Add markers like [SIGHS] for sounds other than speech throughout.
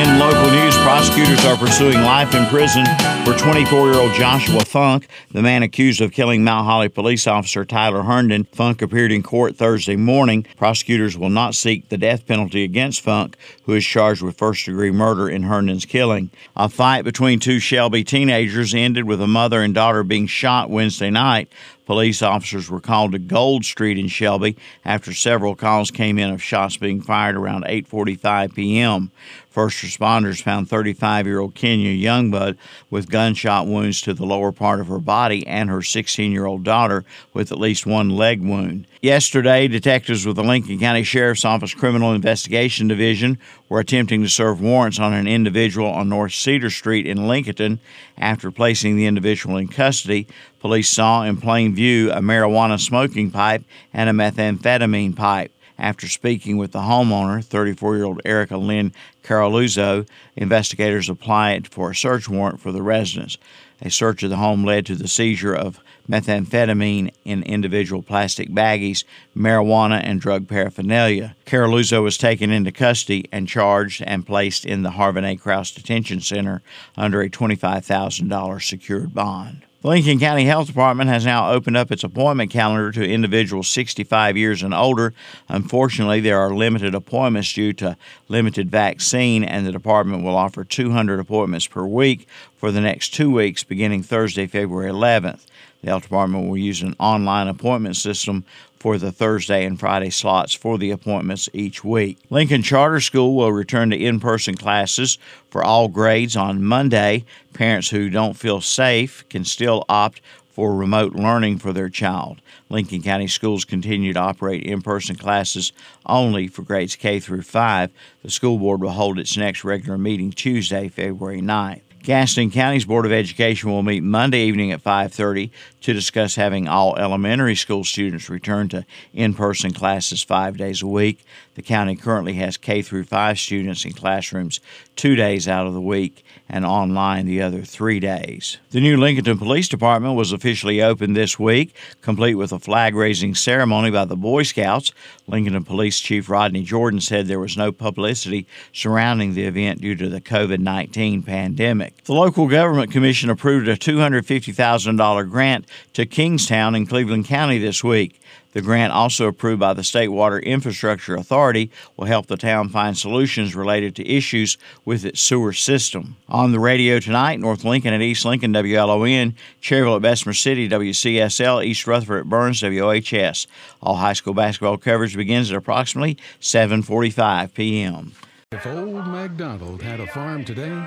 In local news, prosecutors are pursuing life in prison for 24 year old Joshua Funk, the man accused of killing Mount Holly police officer Tyler Herndon. Funk appeared in court Thursday morning. Prosecutors will not seek the death penalty against Funk, who is charged with first degree murder in Herndon's killing. A fight between two Shelby teenagers ended with a mother and daughter being shot Wednesday night. Police officers were called to Gold Street in Shelby after several calls came in of shots being fired around 8:45 p.m. First responders found 35 year old Kenya Youngbud with gunshot wounds to the lower part of her body and her 16 year old daughter with at least one leg wound. Yesterday, detectives with the Lincoln County Sheriff's Office Criminal Investigation Division were attempting to serve warrants on an individual on North Cedar Street in Lincoln. After placing the individual in custody, police saw in plain view a marijuana smoking pipe and a methamphetamine pipe. After speaking with the homeowner, 34 year old Erica Lynn Caroluzzo, investigators applied for a search warrant for the residence. A search of the home led to the seizure of methamphetamine in individual plastic baggies, marijuana, and drug paraphernalia. Caroluzzo was taken into custody and charged and placed in the Harven A. Crouse Detention Center under a $25,000 secured bond. The Lincoln County Health Department has now opened up its appointment calendar to individuals 65 years and older. Unfortunately, there are limited appointments due to limited vaccine, and the department will offer 200 appointments per week for the next two weeks beginning Thursday, February 11th. The health department will use an online appointment system for the Thursday and Friday slots for the appointments each week. Lincoln Charter School will return to in person classes for all grades on Monday. Parents who don't feel safe can still opt for remote learning for their child. Lincoln County Schools continue to operate in-person classes only for grades K through 5. The school board will hold its next regular meeting Tuesday, February 9th. Gaston County's Board of Education will meet Monday evening at 5:30 to discuss having all elementary school students return to in-person classes 5 days a week. The county currently has K through 5 students in classrooms 2 days out of the week and online the other 3 days. The new Lincolnton Police Department was officially opened this week, complete with a flag-raising ceremony by the Boy Scouts. Lincolnton Police Chief Rodney Jordan said there was no publicity surrounding the event due to the COVID-19 pandemic. The local government commission approved a $250,000 grant to Kingstown in Cleveland County this week. The grant, also approved by the State Water Infrastructure Authority, will help the town find solutions related to issues with its sewer system. On the radio tonight, North Lincoln at East Lincoln, WLON, Cherryville at Bessemer City, WCSL, East Rutherford at Burns, WOHS. All high school basketball coverage begins at approximately 7:45 p.m. If old MacDonald had a farm today,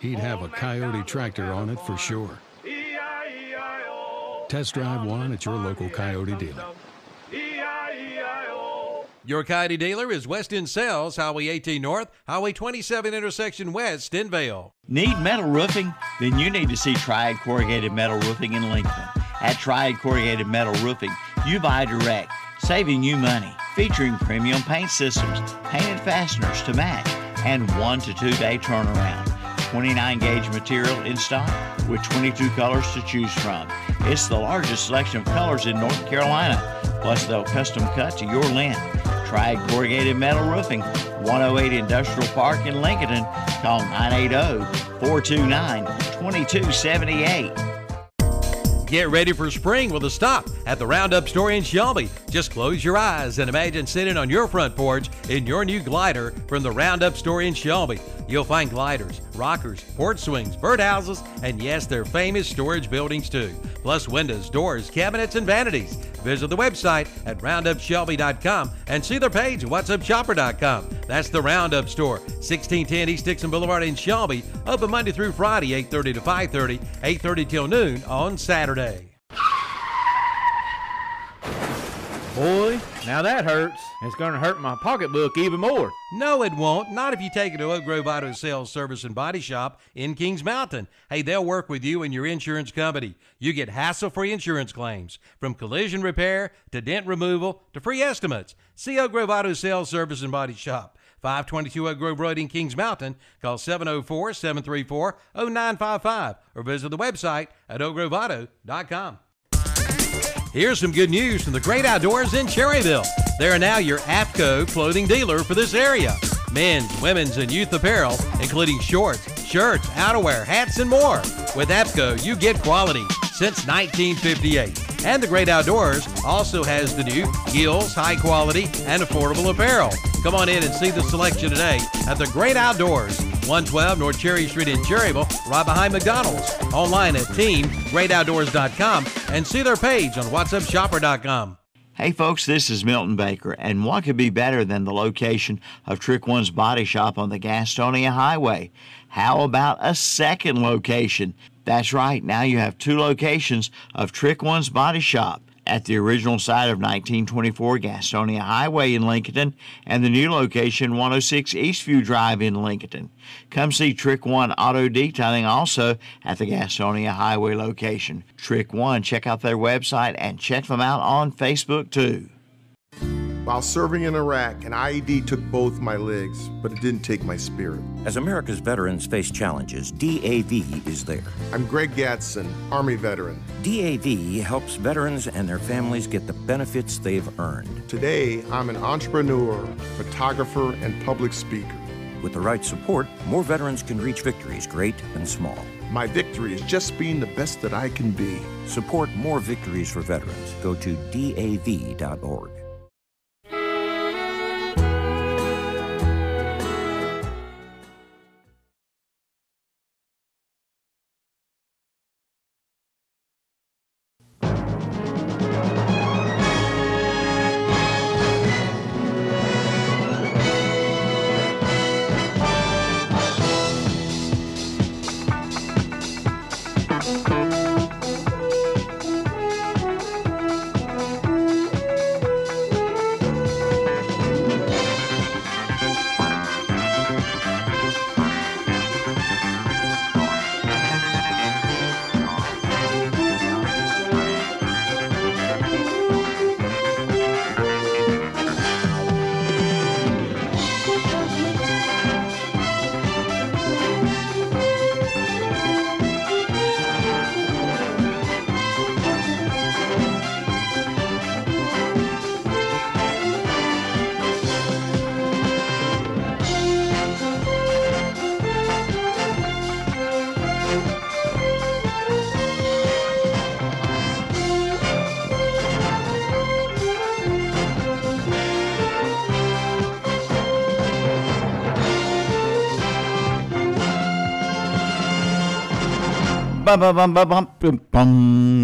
he'd have a Kioti tractor on it for sure. Test drive one at your local Kioti dealer. Your Kioti dealer is West End Sales, Highway 18 North, Highway 27 intersection West, in Vale. Need metal roofing? Then you need to see Triad Corrugated Metal Roofing in Lincoln. At Triad Corrugated Metal Roofing, you buy direct, saving you money. Featuring premium paint systems, painted fasteners to match, and one to two day turnaround. 29 gauge material in stock with 22 colors to choose from. It's the largest selection of colors in North Carolina. Plus, they'll custom cut to your length. Triad corrugated metal roofing, 108 Industrial Park in Lincoln. Call 980 429 2278. Get ready for spring with a stop at the Roundup store in Shelby. Just close your eyes and imagine sitting on your front porch in your new glider from the Roundup store in Shelby. You'll find gliders, rockers, porch swings, birdhouses, and yes, their famous storage buildings too. Plus windows, doors, cabinets, and vanities. Visit the website at roundupshelby.com and see their page at whatsupshopper.com. That's the Roundup Store, 1610 East Dixon Boulevard in Shelby. Open Monday through Friday, 8:30 to 5:30, 8:30 till noon on Saturday. Boy, now that hurts. It's going to hurt my pocketbook even more. No, it won't. Not if you take it to Oak Grove Auto Sales Service and Body Shop in Kings Mountain. Hey, they'll work with you and your insurance company. You get hassle-free insurance claims, from collision repair to dent removal to free estimates. See Oak Grove Auto Sales Service and Body Shop. 522 Oak Grove Road in Kings Mountain. Call 704-734-0955 or visit the website at oakgroveauto.com. Here's some good news from the great outdoors in Cherryville. They are now your AFTCO clothing dealer for this area. men's, women's, and youth apparel, including shorts, shirts, outerwear, hats, and more. With AFTCO, you get quality since 1958. And the Great Outdoors also has the new Gills high quality and affordable apparel. Come on in and see the selection today at the Great Outdoors, 112 North Cherry Street in Cherryville, right behind McDonald's. Online at teamgreatoutdoors.com and see their page on whatsupshopper.com. Hey folks, this is Milton Baker, and what could be better than the location of Trick One's Body Shop on the Gastonia Highway? How about a second location? That's right, now you have two locations of Trick One's Body Shop at the original site of 1924 Gastonia Highway in Lincoln and the new location 106 Eastview Drive in Lincoln. Come see Trick One Auto Detailing also at the Gastonia Highway location. Trick One, check out their website and check them out on Facebook too. While serving in Iraq, an IED took both my legs, but it didn't take my spirit. As America's veterans face challenges, DAV is there. I'm Greg Gatson, Army veteran. DAV helps veterans and their families get the benefits they've earned. Today, I'm an entrepreneur, photographer, and public speaker. With the right support, more veterans can reach victories, great and small. My victory is just being the best that I can be. Support more victories for veterans. Go to DAV.org.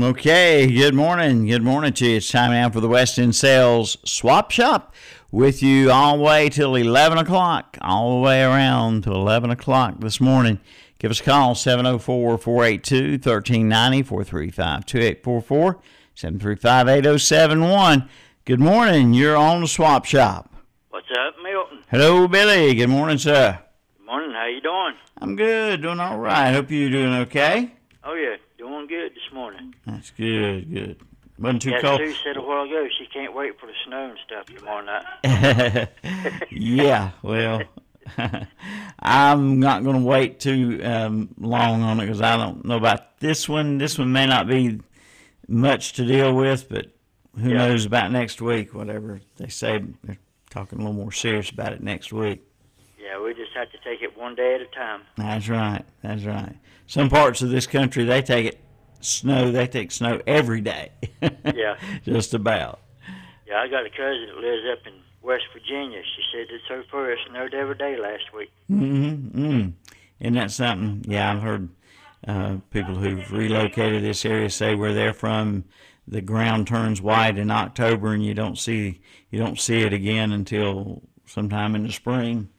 Okay, good morning. Good morning to you. It's time now for the West End Sales Swap Shop with you all the way till 11 o'clock, all the way around to 11 o'clock this morning. Give us a call, 704 482 1390 435 2844 735 8071. Good morning. You're on the Swap Shop. What's up, Milton? Hello, Billy. Good morning, sir. Good morning. How you doing? I'm good. Doing all right. Hope you're doing okay. Oh yeah, doing good this morning. That's good, good. Wasn't too Yeah, cold. Sue said a while ago she can't wait for the snow and stuff tomorrow night. [LAUGHS] yeah, well, [LAUGHS] I'm not going to wait too um, long on it because I don't know about this one. This one may not be much to deal with, but who Yeah. knows about next week? Whatever they say, they're talking a little more serious about it next week. Yeah, we just have to take it one day at a time. That's right. That's right. Some parts of this country they take it snow. They take snow every day. Yeah. [LAUGHS] just about. Yeah, I got a cousin that lives up in West Virginia. She said that so far it snowed every day last week. Mm. Hmm. Isn't that something? Yeah, I've heard uh, people who've relocated this area say where they're from, the ground turns white in October, and you don't see you don't see it again until sometime in the spring.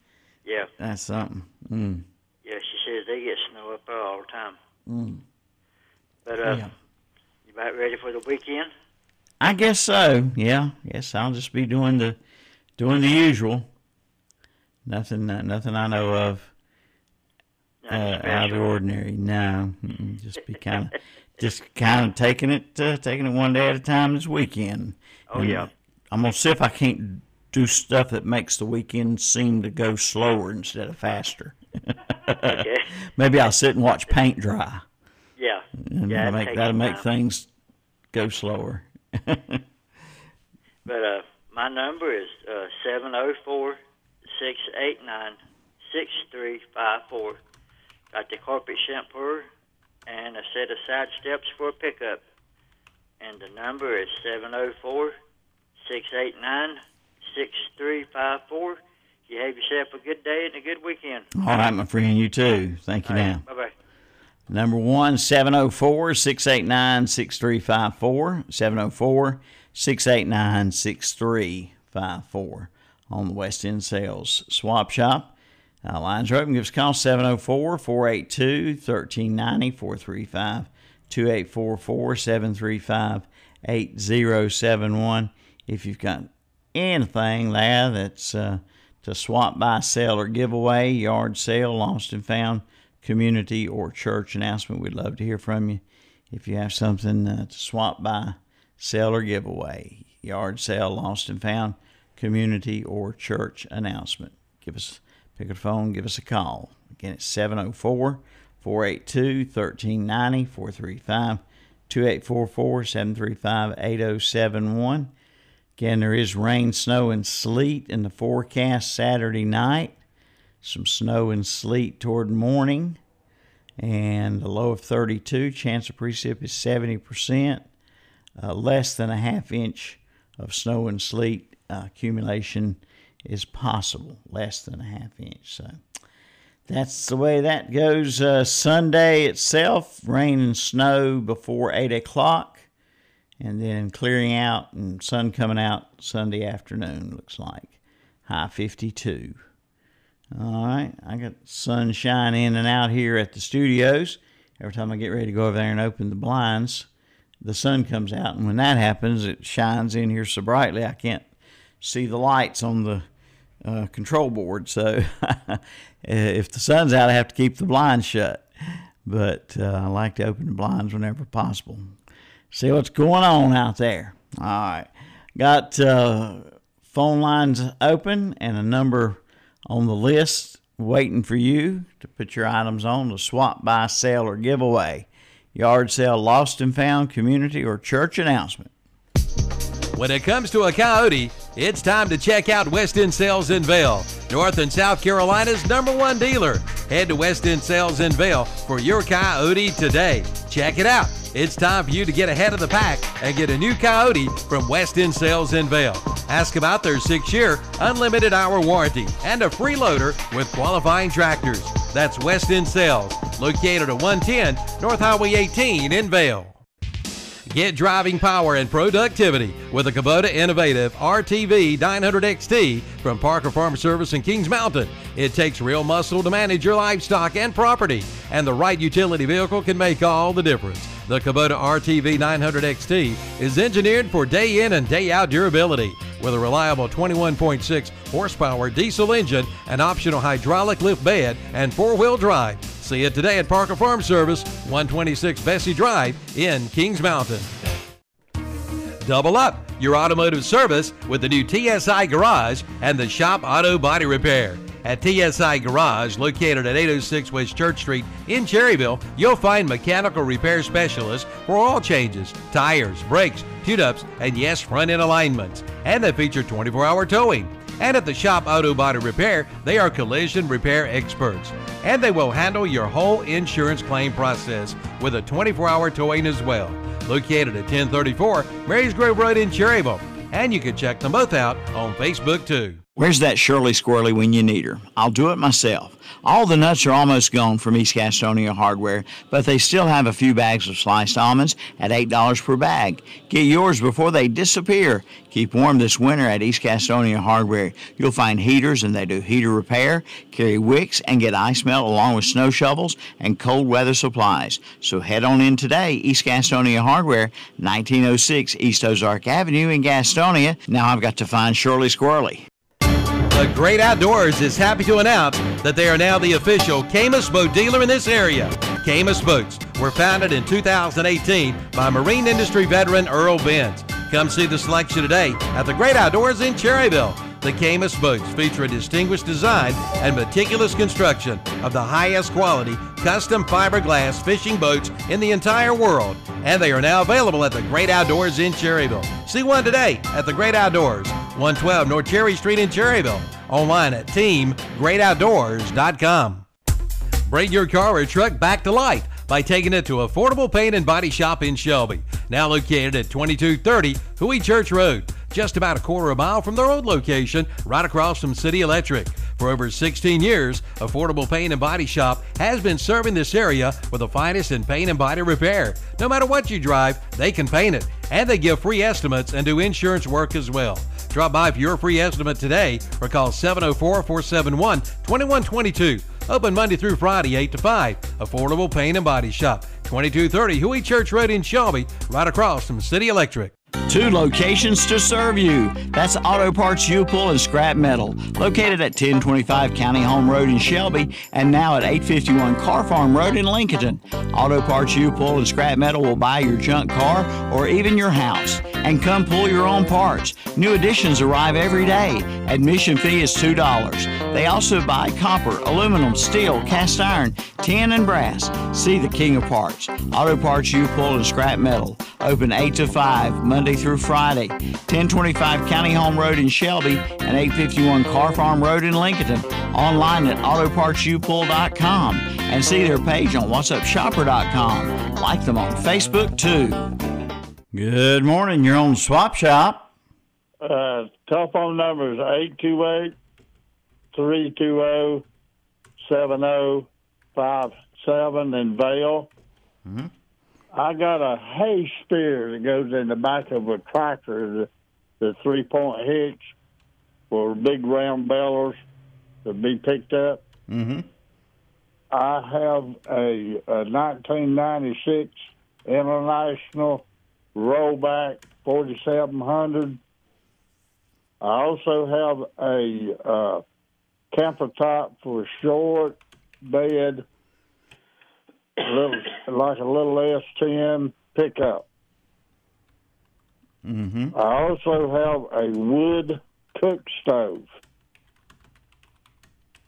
Yeah, That's something. Mm. yeah. She says they get snow up there all the time. But uh, Yeah. you about ready for the weekend? I guess so. Yeah. Yes, I'll just be doing the doing the usual. Nothing. Uh, nothing I know of. Uh, out of the ordinary. No, mm-mm, just be [LAUGHS] kind of, just kind of taking it, uh, taking it one day at a time this weekend. Oh, And yeah. I'm gonna see if I can't do stuff that makes the weekend seem to go slower instead of faster. Okay. [LAUGHS] Maybe I'll sit and watch paint dry, Yeah. and yeah, that'll make that'll make things go slower. But uh, my number is uh seven zero four 689 6354. Got the carpet shampoo and a set of side steps for a pickup. And the number is 704 689 6354. You have yourself a good day and a good weekend. All right, my friend. You too. Thank you now. Bye bye. Number one, 704 689 6354. 704 689 6354 on the West End Sales Swap Shop. Uh, lines are open. Give us a call 704 482 1390 435 2844 735 8071. If you've got anything there that's uh, to swap, buy, sell, or give away, yard sale, lost and found, community, or church announcement, we'd love to hear from you. If you have something uh, to swap, buy, sell, or give away, yard sale, lost and found, community, or church announcement, give us pick up the phone, give us a call. Again, it's 704 482 1390 435 2844 735 8071. Again, there is rain, snow, and sleet in the forecast Saturday night. Some snow and sleet toward morning, and a low of 32. Chance of precip is 70%. Uh, less than a half inch of snow and sleet uh, accumulation is possible. Less than a half inch. So that's the way that goes. Uh, Sunday itself, rain and snow before 8 o'clock and then clearing out and sun coming out Sunday afternoon, looks like. High 52. All right, I got sunshine in and out here at the studios. Every time I get ready to go over there and open the blinds, the sun comes out, and when that happens, it shines in here so brightly I can't see the lights on the uh, control board. So [LAUGHS] if the sun's out, I have to keep the blinds shut. But uh, I like to open the blinds whenever possible see what's going on out there. All right. Got uh, phone lines open and a number on the list waiting for you to put your items on to swap, buy, sell, or give away. Yard sale, lost and found, community, or church announcement. When it comes to a Kioti, it's time to check out West End Sales in Vale, North and South Carolina's number one dealer. Head to West End Sales in Vale for your Kioti today. Check it out. It's time for you to get ahead of the pack and get a new Kioti from West End Sales in Vale. Ask about their six year unlimited hour warranty and a free loader with qualifying tractors. That's West End Sales, located at 110 North Highway 18 in Vale. Get driving power and productivity with the Kubota Innovative RTV 900 XT from Parker Farm Service in Kings Mountain. It takes real muscle to manage your livestock and property, and the right utility vehicle can make all the difference. The Kubota RTV 900 XT is engineered for day in and day out durability with a reliable 21.6 horsepower diesel engine, an optional hydraulic lift bed, and four wheel drive. See it today at Parker Farm Service, 126 Bessie Drive in Kings Mountain. Double up your automotive service with the new TSI Garage and the Shop Auto Body Repair. At TSI Garage, located at 806 West Church Street in Cherryville, you'll find mechanical repair specialists for all changes, tires, brakes, tune-ups, and yes, front-end alignments. And they feature 24-hour towing. And at the Shop Auto Body Repair, they are collision repair experts. And they will handle your whole insurance claim process with a 24-hour towing as well. Located at 1034 Marys Grove Road in Cherryville. And you can check them both out on Facebook too. Where's that Shirley Squirrely when you need her? I'll do it myself. All the nuts are almost gone from East Gastonia Hardware, but they still have a few bags of sliced almonds at $8 per bag. Get yours before they disappear. Keep warm this winter at East Gastonia Hardware. You'll find heaters and they do heater repair, carry wicks, and get ice melt along with snow shovels and cold weather supplies. So head on in today, East Gastonia Hardware, 1906 East Ozark Avenue in Gastonia. Now I've got to find Shirley Squirrely. The Great Outdoors is happy to announce that they are now the official Caymas boat dealer in this area. Caymas Boats were founded in 2018 by marine industry veteran Earl Bentz. Come see the selection today at the Great Outdoors in Cherryville. The Caymas boats feature a distinguished design and meticulous construction of the highest quality custom fiberglass fishing boats in the entire world. And they are now available at the Great Outdoors in Cherryville. See one today at the Great Outdoors, 112 North Cherry Street in Cherryville, online at teamgreatoutdoors.com. Bring your car or truck back to life by taking it to Affordable Paint and Body Shop in Shelby, now located at 2230 Huey Church Road, just about a quarter of a mile from their road location, right across from City Electric. For over 16 years, Affordable Paint and Body Shop has been serving this area with the finest in paint and body repair. No matter what you drive, they can paint it, and they give free estimates and do insurance work as well. Drop by for your free estimate today or call 704 471 2122. Open Monday through Friday, 8 to 5. Affordable Paint and Body Shop, 2230 Huey Church Road in Shelby, right across from City Electric. Two locations to serve you. That's Auto Parts U-Pull and Scrap Metal, located at 1025 County Home Road in Shelby and now at 851 Car Farm Road in Lincoln. Auto Parts U-Pull and Scrap Metal will buy your junk car or even your house and come pull your own parts. New additions arrive every day. Admission fee is $2. They also buy copper, aluminum, steel, cast iron, tin, and brass. See the king of parts. Auto Parts U-Pull and Scrap Metal. Open 8 to 5, Monday through Friday. 1025 County Home Road in Shelby and 851 Car Farm Road in Lincoln. Online at autopartsupull.com and see their page on whatsupshopper.com. Like them on Facebook too. Good morning. You're on Swap Shop. Uh, telephone number is 828 320 7057 in Vale. Mhm. I got a hay spear that goes in the back of a tractor, the, the three point hitch for big round balers to be picked up. Mm-hmm. I have a, a 1996 International Rollback 4700. I also have a uh, camper top for short bed, little like a little S10 pickup. Mm-hmm. I also have a wood cook stove.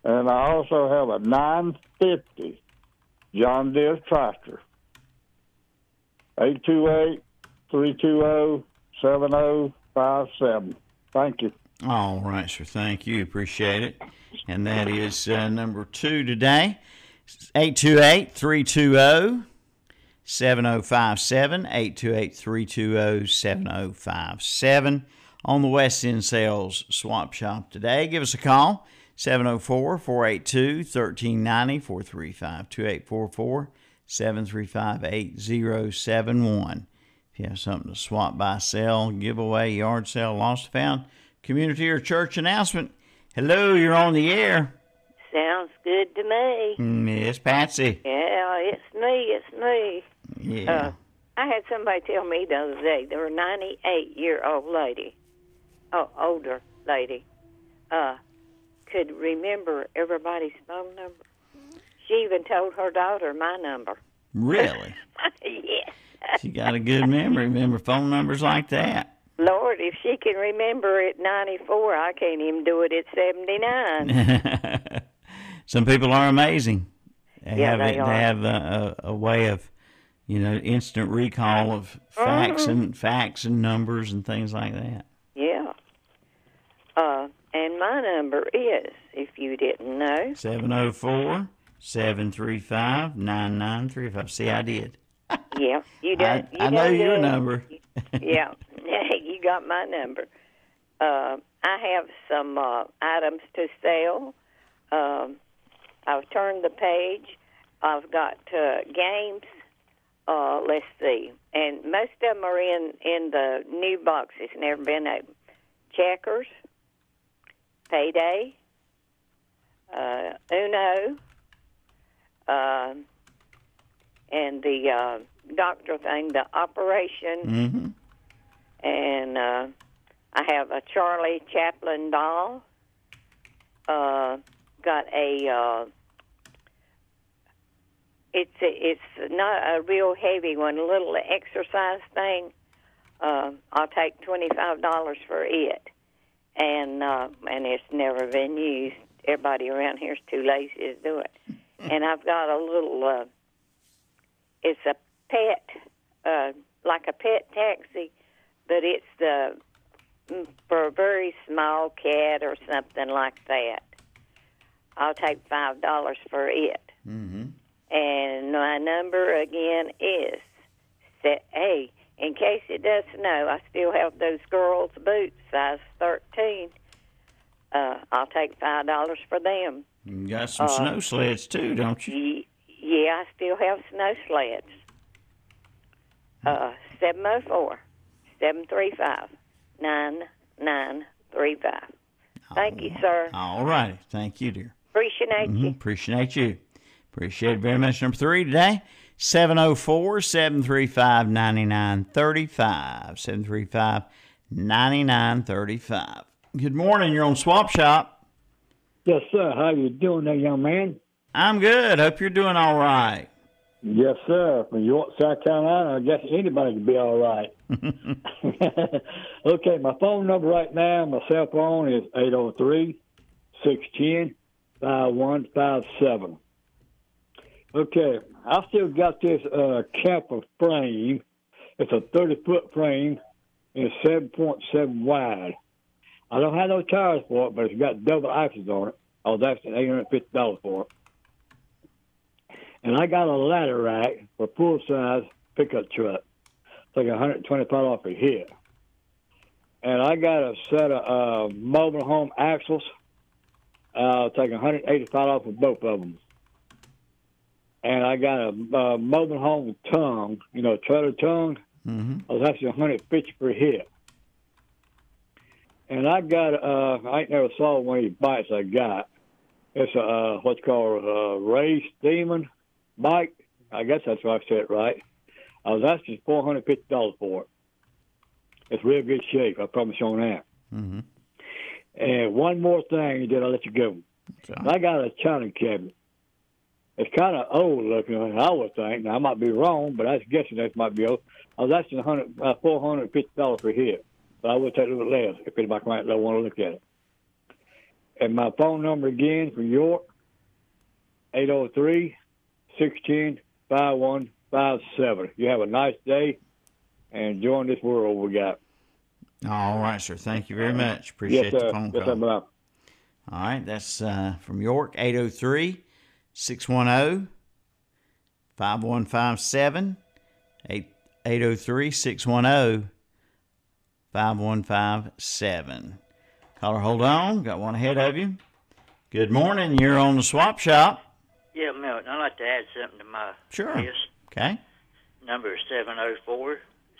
And I also have a 950 John Deere tractor. 828 320 7057. Thank you. All right, sir. Thank you. Appreciate it. And that is uh, number two today 828 320 7057. 828 320 7057. On the West End Sales Swap Shop today. Give us a call 704 482 1390 435 2844 735 8071. If you have something to swap, buy, sell, giveaway, yard sale, lost, found, community, or church announcement, hello, you're on the air. Sounds good to me. Miss Patsy. Yeah, it's me. It's me. Yeah. Uh, I had somebody tell me the other day they were a 98 year old lady, oh, older lady, uh, could remember everybody's phone number. She even told her daughter my number. really? [LAUGHS] yes. She got a good memory. Remember phone numbers like that. Lord, if she can remember at 94, I can't even do it at 79. [LAUGHS] Some people are amazing. They Yeah, have, they it- are. they have a, a, a way of, you know, instant recall of facts Mm-hmm. and facts and numbers and things like that. yeah. Uh, and my number is, if you didn't know, 704 735 9935. See, I did. [LAUGHS] yeah, you I, you I know done your number. [LAUGHS] yeah, [LAUGHS] you got my number. Uh, I have some uh, items to sell. Um, I've turned the page. I've got uh, games. Uh, let's see, and most of them are in in the new boxes. Never been opened. Checkers, payday, uh, Uno, um and the uh, doctor thing, the operation hmm and uh, I have a Charlie Chaplin doll. Uh, got a. Uh, it's a, it's not a real heavy one, a little exercise thing. Uh, I'll take twenty five dollars for it, and uh, and it's never been used. Everybody around here is too lazy to do it. And I've got a little. Uh, it's a pet, uh, like a pet taxi but it's the mm, for a very small cat or something like that, I'll take five dollars for it. Mm-hmm. And my number again is set. Hey, in case it does snow, I still have those girls' boots, size thirteen. Uh, I'll take five dollars for them. You got some Uh, snow sleds too, don't you? Yeah, I still have snow sleds. Uh, 704 735 9935. Thank you, sir. All righty. Thank you, dear. Appreciate Mhm, you. Appreciate you. Appreciate it very much. Number three today, 704 735 9935. 735 9935. Good morning. You're on Swap Shop. Yes, sir. How you doing there, young man? I'm good. Hope you're doing all right. Yes, sir. From York, South Carolina, I guess anybody can be all right. [LAUGHS] [LAUGHS] okay, my phone number right now, my cell phone is 803 610 5157. Okay, I still got this uh, camper frame. It's a 30 foot frame and it's 7.7 wide. I don't have no tires for it, but it's got double axles on it. I was asking $850 for it. And I got a ladder rack for full size pickup truck. It's like 125 off a hit. And I got a set of uh, mobile home axles. Uh, it's like 185 off of both of them. And I got a uh, mobile home tongue, you know, trailer tongue. Mm-hmm. I was actually 150 per hit. And I got, uh, I ain't never saw one of these bikes I got. It's a, uh, what's called a Ray Steeman bike. I guess that's what I said right. I was asking $450 for it. It's real good shape. I promise you on that. Mm-hmm. And one more thing, then I'll let you go. I got a china cabinet. It's kind of old looking, I would think. Now, I might be wrong, but I was guessing that might be old. I was asking 100, uh, $450 for here, but I would take a little less if anybody might want to look at it. And my phone number again for York, 803 610 5157. You have a nice day and join this world we got. All right, sir. Thank you very much. Appreciate yes, the phone Yes, call. sir. Bye. All right, that's uh, from York, 803 610 5157. 803 610 5157. Caller, hold on. Got one ahead of you. Good morning. You're on the swap shop. Yeah, Milton, I'd like to add something to my Sure. list. Okay. Number is 704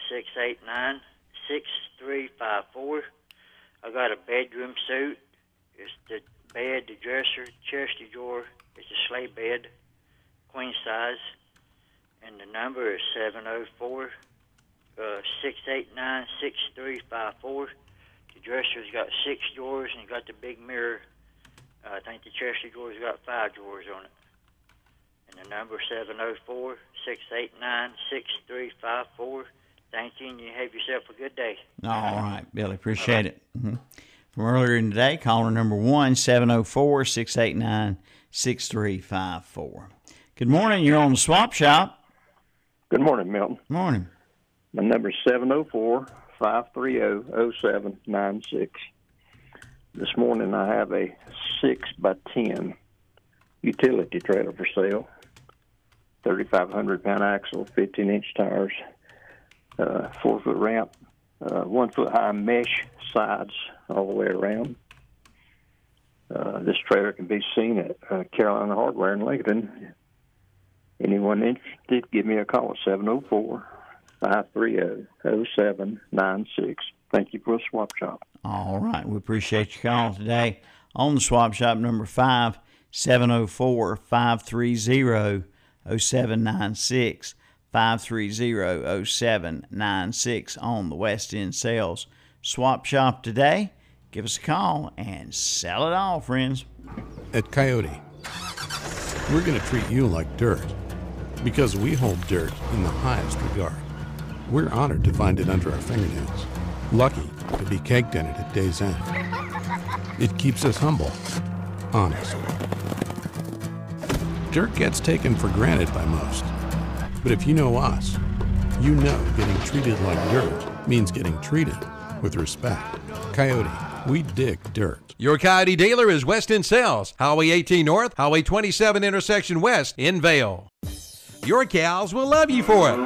689 6354. I got a bedroom suit. It's the bed, the dresser, chest drawer. It's a sleigh bed, queen size. And the number is 704 uh, 689 6354. The dresser's got six drawers and you got the big mirror. Uh, I think the chest drawer's got five drawers on it. And the number 704 689 6354. Thank you, and you have yourself a good day. All right, Billy. Appreciate it. hmm From earlier in the day, caller number one, 704 689 6354. Good morning. You're on the swap shop. Good morning, Milton. Morning. My number is 704 530 0796. This morning I have a 6 by 10 utility trailer for sale. 3,500 pound axle, 15 inch tires, uh, 4 foot ramp, uh, 1 foot high mesh sides all the way around. Uh, this trailer can be seen at uh, Carolina Hardware in Lincoln. Anyone interested, give me a call at 704 530 0796. Thank you for the swap shop. All right. We appreciate your call today on the swap shop number five, 704 530 0796. 530 0796 on the West End Sales Swap Shop today. Give us a call and sell it all, friends. At Kioti, we're going to treat you like dirt because we hold dirt in the highest regard. We're honored to find it under our fingernails, lucky to be caked in it at day's end. It keeps us humble, honest. Dirt gets taken for granted by most, but if you know us, you know getting treated like dirt means getting treated with respect. Kioti, we dig dirt. Your Kioti dealer is West End Sales, Highway 18 North, Highway 27 intersection west in Vale. Your cows will love you for it.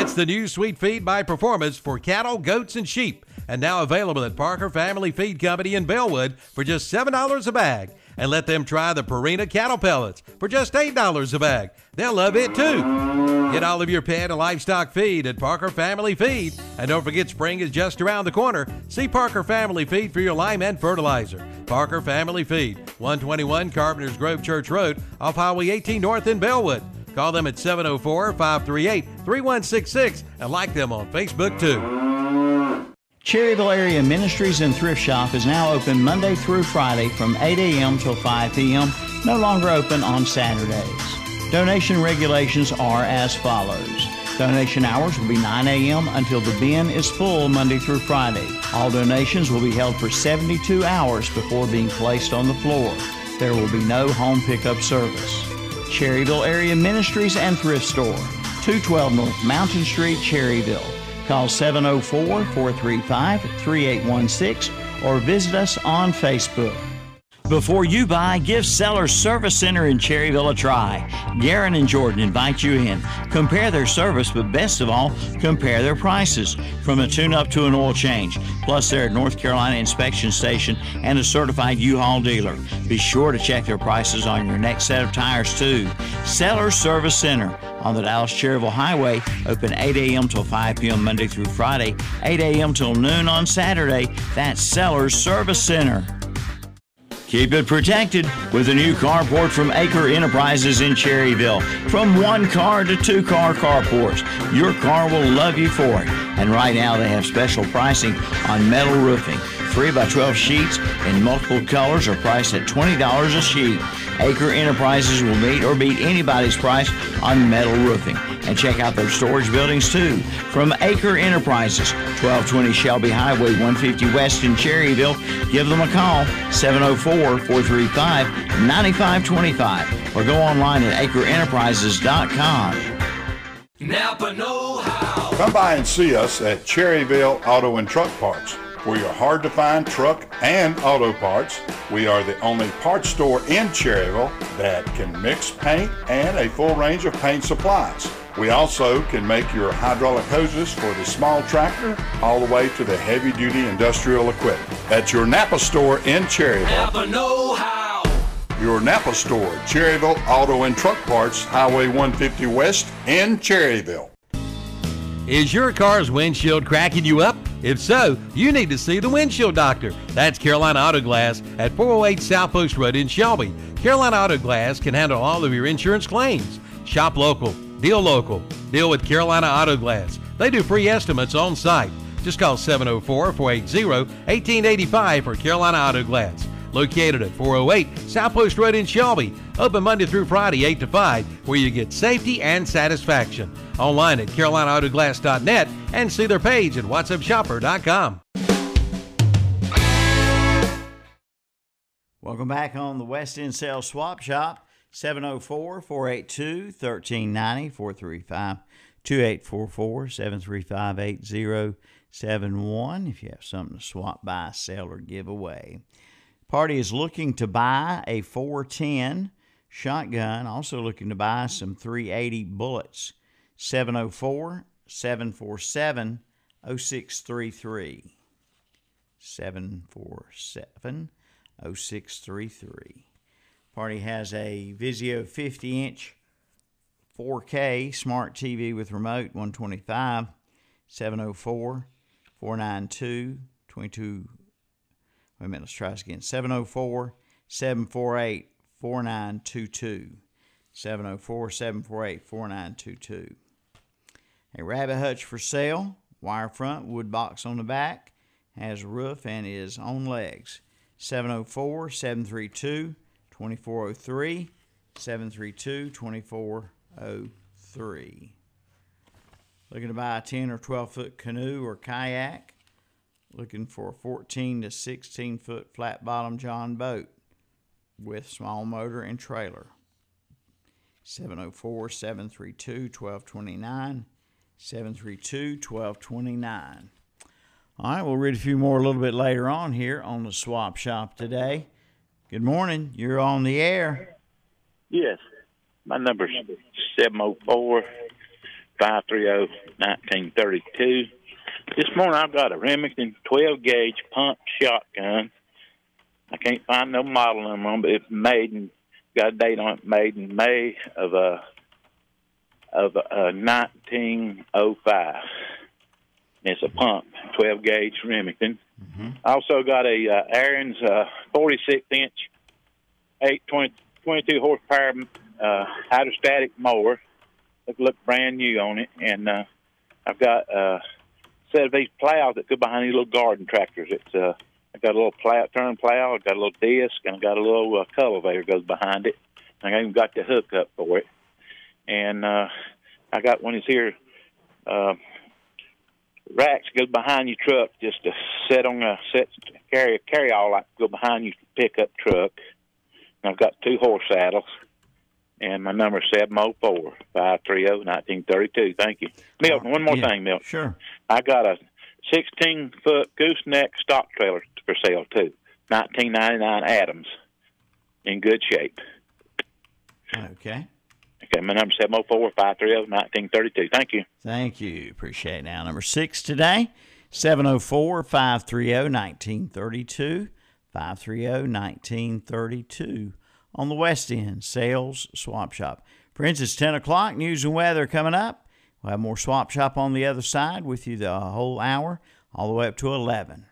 It's the new Sweet Feed by Performance for cattle, goats, and sheep, and now available at Parker Family Feed Company in Belwood for just $7 a bag. And let them try the Purina cattle pellets for just $8 a bag. They'll love it too. Get all of your pet and livestock feed at Parker Family Feed. And don't forget spring is just around the corner. See Parker Family Feed for your lime and fertilizer. Parker Family Feed, 121 Carpenters Grove Church Road off Highway 18 North in Belwood. Call them at 704 538 3166 and like them on Facebook too. Cherryville Area Ministries and Thrift Shop is now open Monday through Friday from 8 a.m. till 5 p.m., no longer open on Saturdays. Donation regulations are as follows. Donation hours will be 9 a.m. until the bin is full Monday through Friday. All donations will be held for 72 hours before being placed on the floor. There will be no home pickup service. Cherryville Area Ministries and Thrift Store, 212 North Mountain Street, Cherryville. Call 704 435 3816 or visit us on Facebook. Before you buy, give Sellers Service Center in Cherryville a try. Garen and Jordan invite you in. Compare their service, but best of all, compare their prices. From a tune up to an oil change. Plus, they're a North Carolina inspection station and a certified U Haul dealer. Be sure to check their prices on your next set of tires, too. Sellers Service Center on the Dallas Cherryville Highway, open 8 a.m. till 5 p.m. Monday through Friday, 8 a.m. till noon on Saturday. That's Sellers Service Center. Keep it protected with a new carport from Acre Enterprises in Cherryville. From one car to two car carports, your car will love you for it. And right now they have special pricing on metal roofing. 3 by 12 sheets in multiple colors are priced at $20 a sheet. Acre Enterprises will meet or beat anybody's price on metal roofing. And check out their storage buildings too. From Acre Enterprises, 1220 Shelby Highway 150 West in Cherryville, give them a call 704 435 9525 or go online at acreenterprises.com. Napa Know How. Come by and see us at Cherryville Auto and Truck Parts. For your hard to find truck and auto parts, we are the only parts store in Cherryville that can mix paint and a full range of paint supplies. We also can make your hydraulic hoses for the small tractor all the way to the heavy duty industrial equipment. At your Napa store in Cherryville. Napa Know How. Your Napa store, Cherryville Auto and Truck Parts, Highway 150 West in Cherryville. Is your car's windshield cracking you up? If so, you need to see the windshield doctor. That's Carolina Auto Glass at 408 South Post Road in Shelby. Carolina Auto Glass can handle all of your insurance claims. Shop local, deal local, deal with Carolina Auto Glass. They do free estimates on site. Just call 704 480 1885 for Carolina Auto Glass. Located at 408 South Post Road in Shelby. Open Monday through Friday, 8 to 5, where you get safety and satisfaction. Online at carolinautoglass.net and see their page at whatsupshopper.com. Welcome back on the West End Sales Swap Shop. 704 482 1390 435 2844 735 8071 if you have something to swap, buy, sell, or give away. Party is looking to buy a 410 shotgun, also looking to buy some 380 bullets. 704 747 0633. 747 0633. Party has a Vizio 50 inch 4K smart TV with remote 125 704 492 22. Wait a minute, let's try this again. 704 748 4922. 704 748 4922. A rabbit hutch for sale, wire front, wood box on the back, has a roof and is on legs. 704 732 2403 732 2403. Looking to buy a 10 or 12 foot canoe or kayak. Looking for a 14 to 16 foot flat bottom John boat with small motor and trailer. 704 732 1229. 732 1229. All right, we'll read a few more a little bit later on here on the Swap Shop today. Good morning. You're on the air. Yes. My number's 704 530 1932. This morning I've got a Remington 12 gauge pump shotgun. I can't find no model number on, but it's made and got a date on it, made in May of uh of uh, 1905. It's a pump, 12 gauge Remington. Mm-hmm. I also got a uh, Ariens uh, 46 inch, 8 20, 22 horsepower uh, hydrostatic mower. Look, look brand new on it, and uh, I've got uh, a set of these plows that go behind these little garden tractors. It's uh, I got a little plow, turn plow, I got a little disc, and I got a little uh, cultivator goes behind it. And I even got the hook up for it, and uh, I got one of these here. Uh, racks goes behind your truck just to set on a set carry carry all like go behind your pickup truck. And I've got two horse saddles, and my number is seven zero four five three zero nineteen thirty two. Thank you, Milton. Oh, one more Yeah, thing, Milton. Sure. I got a sixteen foot gooseneck stock trailer for sale too, nineteen ninety nine Adams, in good shape. Okay. Okay, my number seven zero four five three zero nineteen thirty two. Thank you. Thank you. Appreciate it. Now, number six today, 704 530 1932. 530 1932 on the West End Sales Swap Shop. Friends, it's 10 o'clock. News and weather coming up. We'll have more Swap Shop on the other side with you the whole hour, all the way up to 11.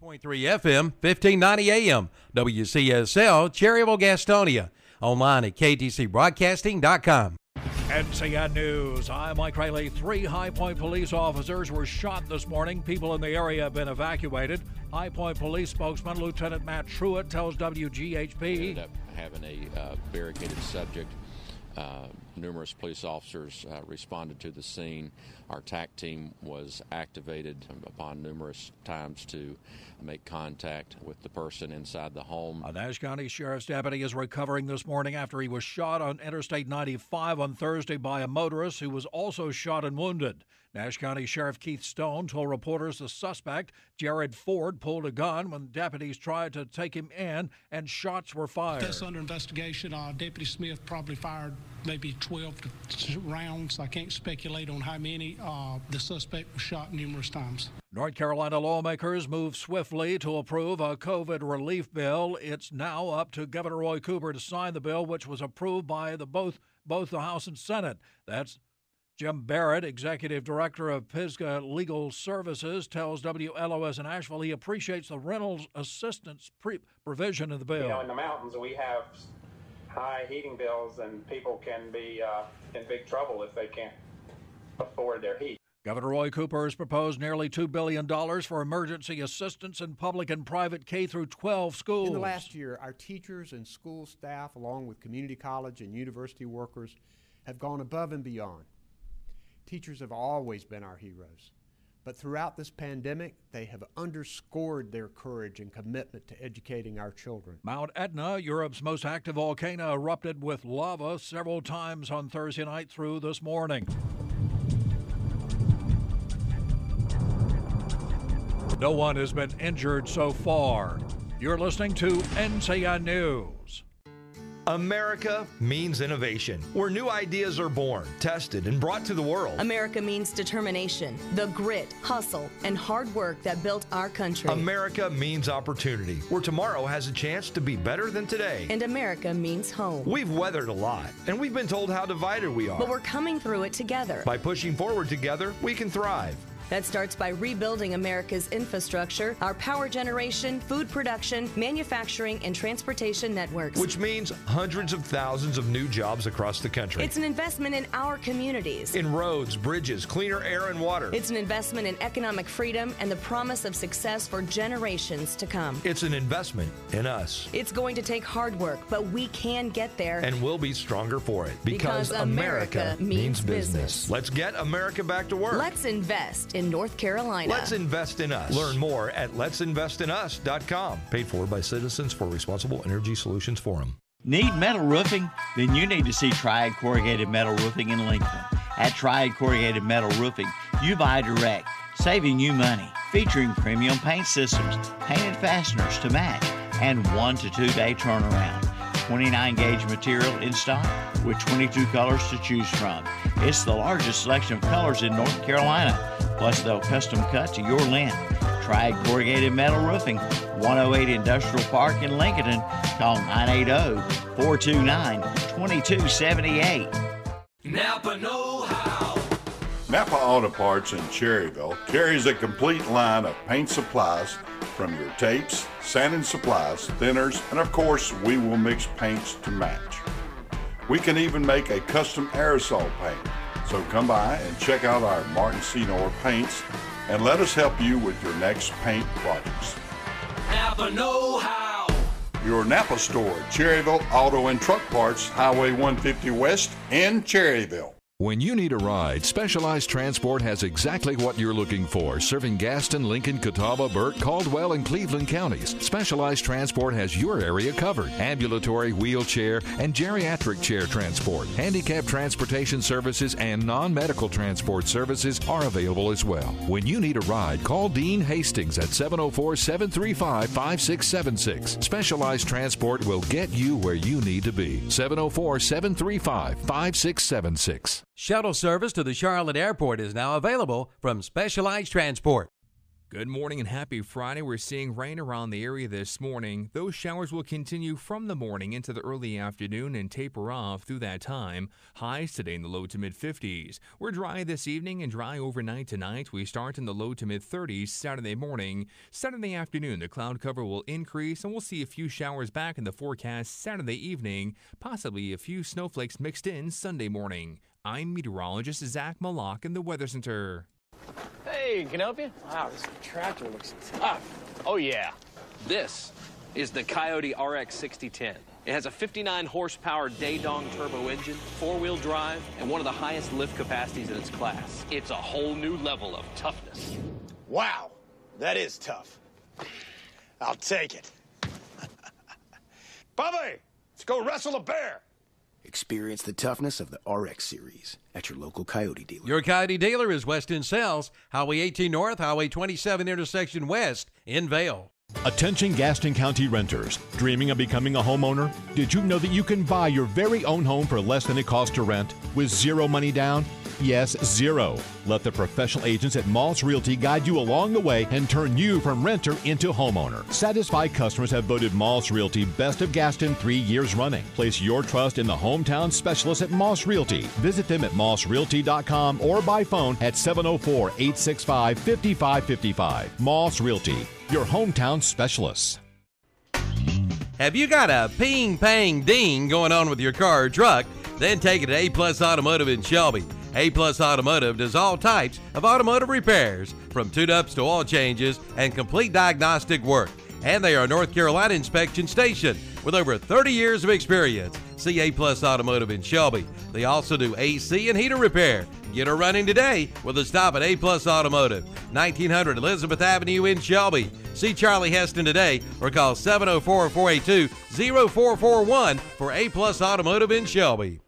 2.3 FM, 1590 AM, WCSL, Cherryville, Gastonia. Online at ktcbroadcasting.com. NCN News. I'm Mike Riley. Three High Point police officers were shot this morning. People in the area have been evacuated. High Point police spokesman Lieutenant Matt Truitt tells WGHP. ended up having a uh, barricaded subject. Uh, numerous police officers uh, responded to the scene. Our TAC team was activated upon numerous times to make contact with the person inside the home. A Nash County Sheriff's deputy is recovering this morning after he was shot on Interstate 95 on Thursday by a motorist who was also shot and wounded. Nash County Sheriff Keith Stone told reporters the suspect, Jared Ford, pulled a gun when deputies tried to take him in and shots were fired. That's under investigation. Uh, Deputy Smith probably fired maybe 12 rounds. I can't speculate on how many. Uh, the suspect was shot numerous times. North Carolina lawmakers moved swiftly to approve a COVID relief bill. It's now up to Governor Roy Cooper to sign the bill, which was approved by the both both the House and Senate. That's Jim Barrett, executive director of Pisgah Legal Services, tells WLOS in Asheville he appreciates the rentals assistance pre- provision in the bill. You know, in the mountains, we have high heating bills, and people can be uh, in big trouble if they can't afford their heat. Governor Roy Cooper has proposed nearly $2 billion for emergency assistance in public and private K through 12 schools. In the last year, our teachers and school staff, along with community college and university workers, have gone above and beyond. Teachers have always been our heroes. But throughout this pandemic, they have underscored their courage and commitment to educating our children. Mount Etna, Europe's most active volcano, erupted with lava several times on Thursday night through this morning. No one has been injured so far. You're listening to NCN News. America means innovation, where new ideas are born, tested, and brought to the world. America means determination, the grit, hustle, and hard work that built our country. America means opportunity, where tomorrow has a chance to be better than today. and America means home. We've weathered a lot, and we've been told how divided we are. But we're coming through it together. By pushing forward together, we can thrive. That starts by rebuilding America's infrastructure, our power generation, food production, manufacturing, and transportation networks. Which means hundreds of thousands of new jobs across the country. It's an investment in our communities. in roads, bridges, cleaner air and water. It's an investment in economic freedom and the promise of success for generations to come. It's an investment in us. It's going to take hard work, but we can get there. And we'll be stronger for it. Because America means business. Let's get America back to work. Let's invest in North Carolina. Let's invest in us. Learn more at let'sinvestinus.com. Paid for by Citizens for Responsible Energy Solutions Forum. Need metal roofing? Then you need to see Triad Corrugated Metal Roofing in Lincoln. At Triad Corrugated Metal Roofing, you buy direct. saving you money. Featuring premium paint systems, painted fasteners to match, and one to two day turnaround. 29 gauge material in stock with 22 colors to choose from. It's the largest selection of colors in North Carolina. Plus, they'll custom cut to your length. Triad corrugated metal roofing, 108 Industrial Park in Lincoln. Call 980 429 2278. Napa Know How. Napa Auto Parts in Cherryville carries a complete line of paint supplies from your tapes, sanding supplies, thinners, and of course, we will mix paints to match. We can even make a custom aerosol paint. So come by and check out our Martin Senour paints and let us help you with your next paint projects. Napa Know How. Your Napa store, Cherryville Auto and Truck Parts, Highway 150 West in Cherryville. When you need a ride, Specialized Transport has exactly what you're looking for, serving Gaston, Lincoln, Catawba, Burke, Caldwell, and Cleveland counties. Specialized Transport has your area covered. Ambulatory, wheelchair, and geriatric chair transport. Handicap transportation services and non-medical transport services are available as well. When you need a ride, call Dean Hastings at 704-735-5676. Specialized Transport will get you where you need to be. 704-735-5676. Shuttle service to the Charlotte Airport is now available from Specialized Transport. Good morning and happy Friday. We're seeing rain around the area this morning. Those showers will continue from the morning into the early afternoon and taper off through that time. Highs today in the low to mid 50s. We're dry this evening and dry overnight tonight. We start in the low to mid 30s Saturday morning. Saturday afternoon, the cloud cover will increase and we'll see a few showers back in the forecast Saturday evening, possibly a few snowflakes mixed in Sunday morning. I'm meteorologist Zach Malak in the Weather Center. Hey, can I help you? Wow, this tractor looks tough. Ah, oh, yeah. This is the Kioti RX 6010. It has a 59 horsepower Daedong turbo engine, four wheel drive, and one of the highest lift capacities in its class. It's a whole new level of toughness. Wow, that is tough. I'll take it. [LAUGHS] Bubby, let's go wrestle a bear. Experience the toughness of the RX series at your local Kioti dealer. Your Kioti dealer is West End Sales, Highway 18 North, Highway 27 intersection west in Vale. Attention Gaston County renters. Dreaming of becoming a homeowner? Did you know that you can buy your very own home for less than it costs to rent with zero money down? Yes, zero. Let the professional agents at Moss Realty guide you along the way and turn you from renter into homeowner. Satisfied customers have voted Moss Realty Best of Gaston three years running. Place your trust in the hometown specialists at Moss Realty. Visit them at mossrealty.com or by phone at 704 865 5555. Moss Realty, your hometown specialists. Have you got a ping pang ding going on with your car or truck? Then take it to A Plus Automotive in Shelby. A Plus Automotive does all types of automotive repairs, from tune ups to oil changes and complete diagnostic work. And they are a North Carolina inspection station with over 30 years of experience. See A Plus Automotive in Shelby. They also do AC and heater repair. Get her running today with a stop at A Plus Automotive, 1900 Elizabeth Avenue in Shelby. See Charlie Heston today or call 704 482 0441 for A Plus Automotive in Shelby.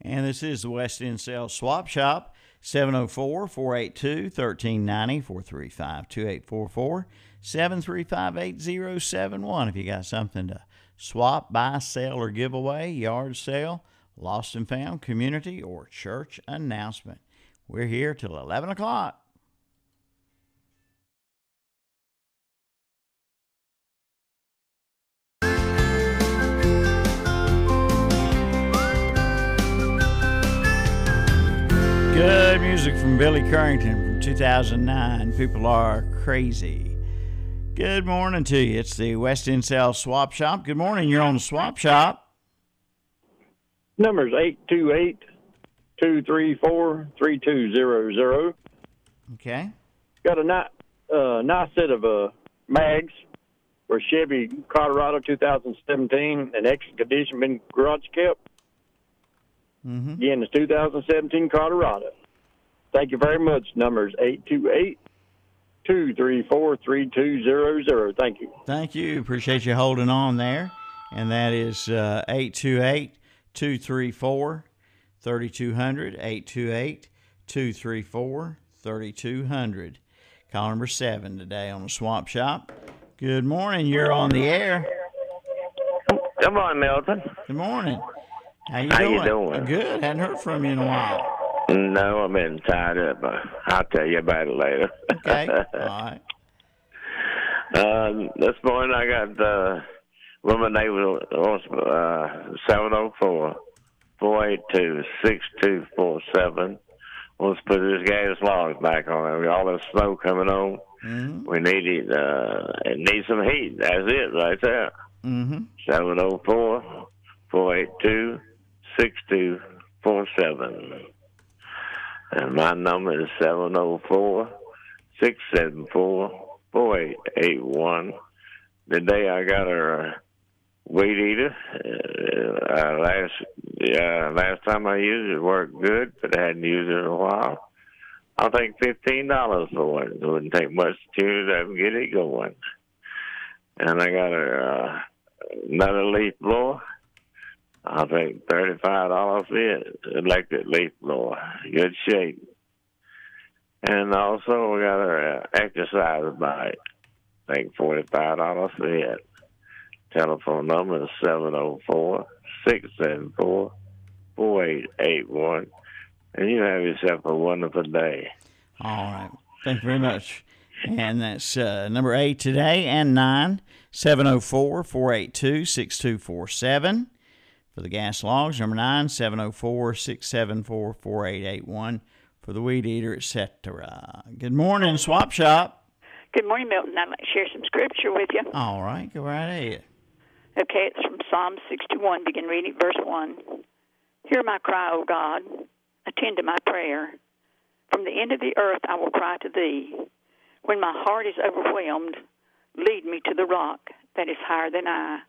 And this is the West End Sales Swap Shop, 704 482 1390 435 2844 735 8071. If you got something to swap, buy, sell, or give away, yard sale, lost and found, community, or church announcement, we're here till 11 o'clock. Good music from Billy Currington from 2009. People are crazy. Good morning to you. It's the West End Sales Swap Shop. Good morning. You're on the Swap Shop. Number's 828 234 3200. Okay. Got a nice, uh, nice set of uh, mags for Chevy Colorado 2017, an extra condition, been garage kept. Mm-hmm. Again, it's 2017 Colorado. Thank you very much. Numbers 828 234 3200. Thank you. Thank you. Appreciate you holding on there. And that is uh, 828 234 3200. 828 234 3200. Call number seven today on the Swap Shop. Good morning. You're on the air. Good morning, Milton. Good morning. How you How doing? you doing? Good. Hadn't heard from you in a while. No, I've been tied up. but I'll tell you about it later. Okay. [LAUGHS] All right. Um, this morning I got uh, woman name was uh, seven zero four four eight two six two four seven. Let's put this gas logs back on. We got All this snow coming on. Mm-hmm. We need it. Uh, it needs some heat. That's it right there. Mm-hmm. Seven zero four four eight two six two four seven. And my number is seven zero four six seven four four eight eight one. Today I got a uh, weed eater. Uh, uh, last uh, last time I used it, worked good, but I hadn't used it in a while. I'll take fifteen dollars for it. It wouldn't take much to get it going. And I got a uh, another leaf blower. I'll take thirty-five dollars it. Electric leaf blower, good shape. And also we got our uh, exercise bike. I think forty-five dollars it. Telephone number is seven zero four six seven four four eight eight one. And you have yourself a wonderful day. All right. Thank you very much. And that's uh, number eight today and nine, 704 482 6247. For the gas logs, number nine, 704 674 4881. For the weed eater, etc. Good morning, Swap Shop. Good morning, Milton. I'd like to share some scripture with you. All right, go right ahead. Okay, it's from Psalm 61, begin reading verse 1. Hear my cry, O God. Attend to my prayer. From the end of the earth I will cry to thee. When my heart is overwhelmed, lead me to the rock that is higher than I,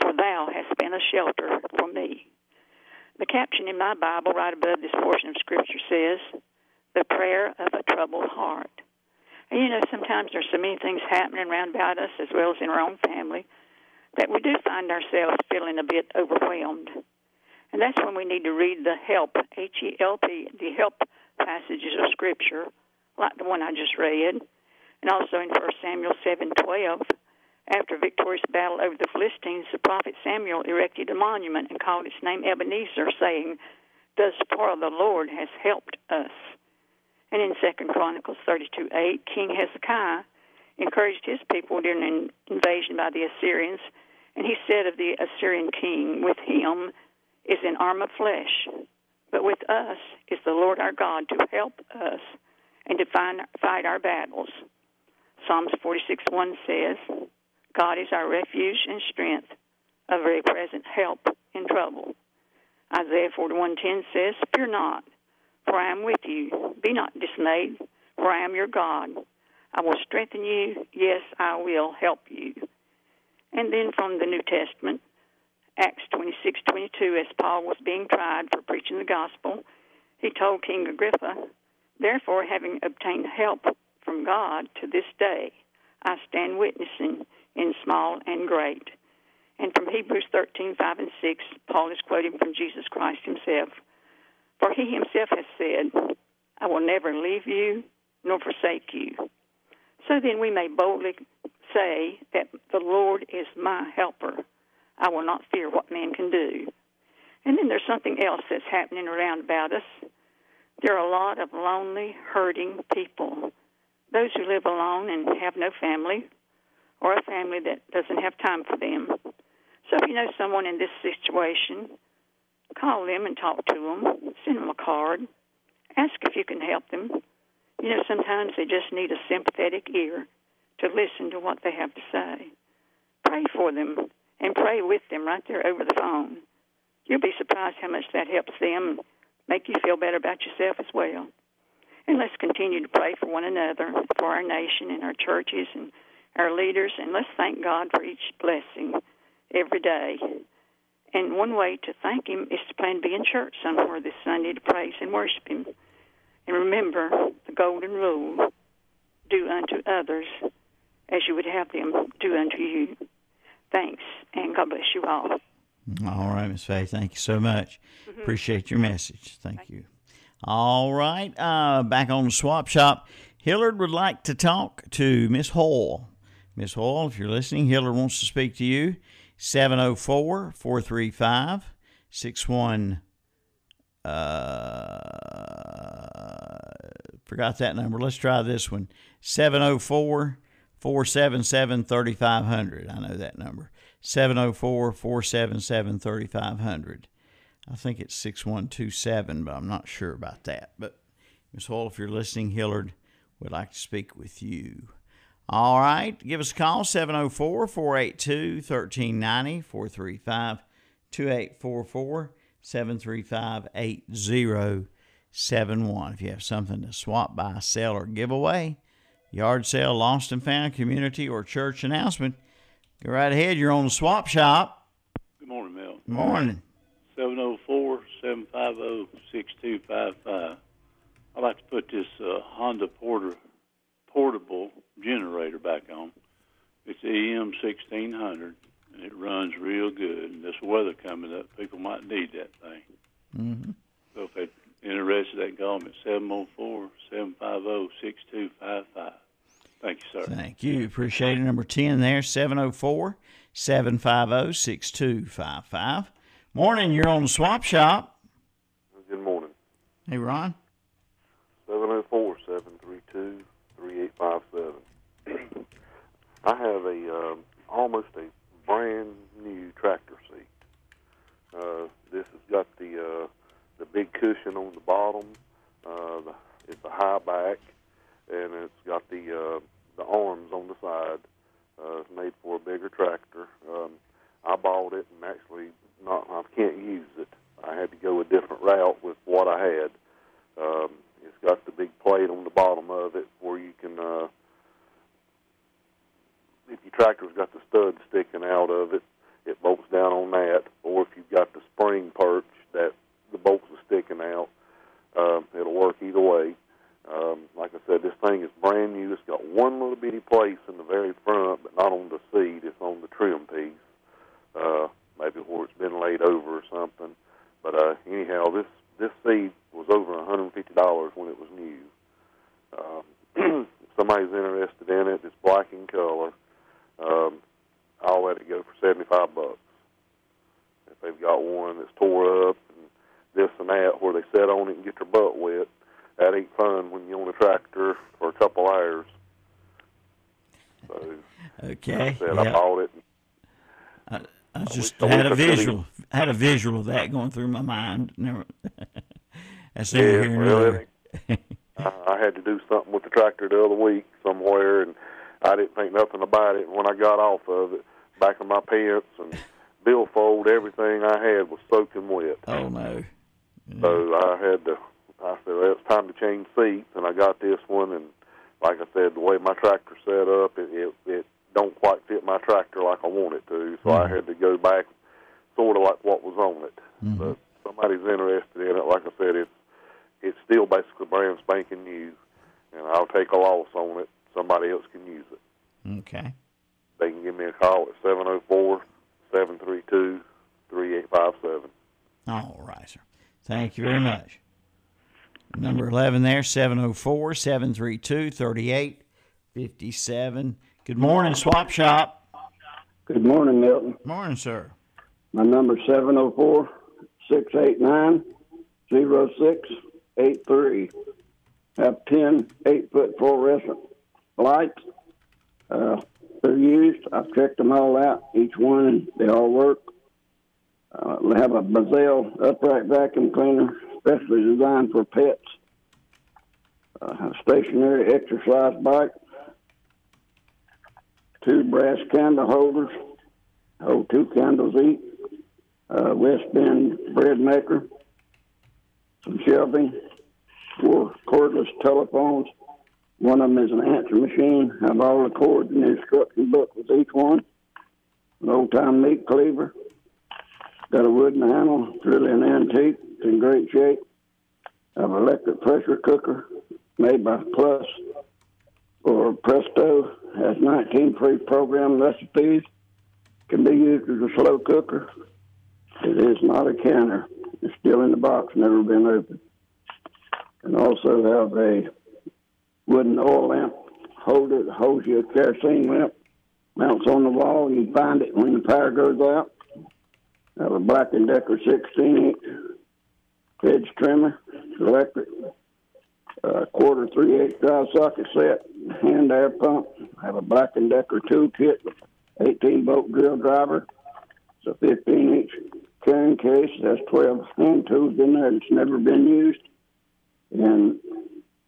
for thou hast been a shelter for me. The caption in my Bible right above this portion of Scripture says, The prayer of a troubled heart. And you know, sometimes there's so many things happening around about us as well as in our own family that we do find ourselves feeling a bit overwhelmed. And that's when we need to read the help, H E L P, the help passages of Scripture, like the one I just read, and also in 1 Samuel 7:12. After a victorious battle over the Philistines, the prophet Samuel erected a monument and called its name Ebenezer, saying, "Thus far the Lord has helped us." And in 2 Chronicles 32:8, King Hezekiah encouraged his people during an invasion by the Assyrians, and he said of the Assyrian king, "With him is an arm of flesh, but with us is the Lord our God to help us and to find, fight our battles." Psalms 46:1 says, God is our refuge and strength, a very present help in trouble. Isaiah 41:10 says, "Fear not, for I am with you. Be not dismayed, for I am your God. I will strengthen you. Yes, I will help you." And then from the New Testament, Acts 26:22, as Paul was being tried for preaching the gospel, he told King Agrippa, "Therefore, having obtained help from God to this day, I stand witnessing in small and great. And from Hebrews 13, 5 and 6, Paul is quoting from Jesus Christ himself. For he himself has said, I will never leave you nor forsake you. So then we may boldly say that the Lord is my helper. I will not fear what man can do. And then there's something else that's happening around about us. There are a lot of lonely, hurting people. Those who live alone and have no family, or a family that doesn't have time for them. So if you know someone in this situation, call them and talk to them, send them a card, ask if you can help them. You know, sometimes they just need a sympathetic ear to listen to what they have to say. Pray for them and pray with them right there over the phone. You'll be surprised how much that helps them make you feel better about yourself as well. And let's continue to pray for one another, for our nation and our churches and our leaders, and let's thank God for each blessing every day. And one way to thank Him is to plan to be in church somewhere this Sunday to praise and worship Him. And remember the golden rule do unto others as you would have them do unto you. Thanks, and God bless you all. All right, Miss Faye, thank you so much. Mhm. Appreciate your message. Thank you. All right, uh, back on the swap shop. Hillard would like to talk to Miss Hoyle. Miss Hall, if you're listening, Hillard wants to speak to you. 704 435 61 uh, forgot that number. Let's try this one 704 477 3500. I know that number. 704 477 3500. I think it's 6127, but I'm not sure about that. But Ms. Hall, if you're listening, Hillard would like to speak with you. All right, give us a call 704 482 1390 435 2844 735 8071. If you have something to swap, buy, sell, or give away, yard sale, lost and found, community, or church announcement, go right ahead. You're on the swap shop. Good morning, Mel. Morning. 704 750 6255. I'd like to put this uh, Honda Porter portable generator back on. It's EM 1600 and it runs real good. And this weather coming up, people might need that thing. Mm-hmm. So if they're interested, they can call me at 704 750 6255. Thank you, sir. Thank you. Appreciate it. Number 10 there, 704 750 6255. Morning, you're on the swap shop. Good morning. Hey, Ron. 704 732 3857. I have a um, almost a brand new tractor seat. Uh, this has got the uh, the big cushion on the bottom. Uh, the, it's a high back, and it's got the uh, the arms on the side. Uh, it's made for a bigger tractor. Um, I bought it and actually not I can't use it. I had to go a different route with what I had. Um, it's got the big plate on the bottom of it where you can, uh, if your tractor's got the stud sticking out of it, it bolts down on that. Or if you've got the spring perch that the bolts are sticking out, uh, it'll work either way. Um, like I said, this thing is brand new. It's got one little bitty place in the very front, but not on the seat. It's on the trim piece. Uh, maybe where it's been laid over or something. But uh, anyhow, this this seed was over $150 when it was new. Um, [CLEARS THROAT] if somebody's interested in it, it's black in color. Um, I'll let it go for 75 bucks. If they've got one that's tore up and this and that, where they sit on it and get their butt wet, that ain't fun when you're on a tractor for a couple hours. So, Okay. like I said, yeah. I bought it. I, I just I had a visual, had a visual of that going through my mind. Never, [LAUGHS] that's Yeah, here nor I, I had to do something with the tractor the other week somewhere, and I didn't think nothing about it. And when I got off of it, back of my pants and [LAUGHS] billfold, everything I had was soaking wet. Oh no! So I had to. I said well, it's time to change seats, and I got this one. And like I said, the way my tractor's set up, it it, it don't quite fit my tractor like I want it to. So I mm-hmm. had to go back, sort of like what was on it. Mm-hmm. But somebody's interested in it, like I said, it's it's still basically brand spanking new, and I'll take a loss on it. Somebody else can use it. Okay. They can give me a call at seven zero four seven three two three eight five seven. All right, sir. Thank you very much. Number 11 there, 704 732 3857. Good morning, Swap Shop. Good morning, Milton. Morning, sir. My number is 704 689 0683. Have 10 8 foot fluorescent lights. Uh, they're used. I've checked them all out, each one, and they all work. Uh, they have a Bissell upright vacuum cleaner, specially designed for pets. Uh, a stationary exercise bike. Two brass candle holders, hold two candles each. Uh, West Bend bread maker, some shelving, four cordless telephones. One of them is an answer machine. I Have all the cords and instruction book with each one. An old time meat cleaver. Got a wooden handle. It's really an antique. It's in great shape. I have an electric pressure cooker made by Plus or Presto. Has 19 pre-programmed recipes. Can be used as a slow cooker. It is not a canner. It's still in the box, never been opened. and also have a wooden oil lamp holder that holds your kerosene lamp. Mounts on the wall. You find it when the power goes out. have a Black & Decker 16 inch edge trimmer, electric, uh, quarter three eight drive socket set, hand air pump. have a Black & Decker toolkit, 18 bolt drill driver. It's a 15 inch carrying case. That's 12 hand tools in there. It's never been used. And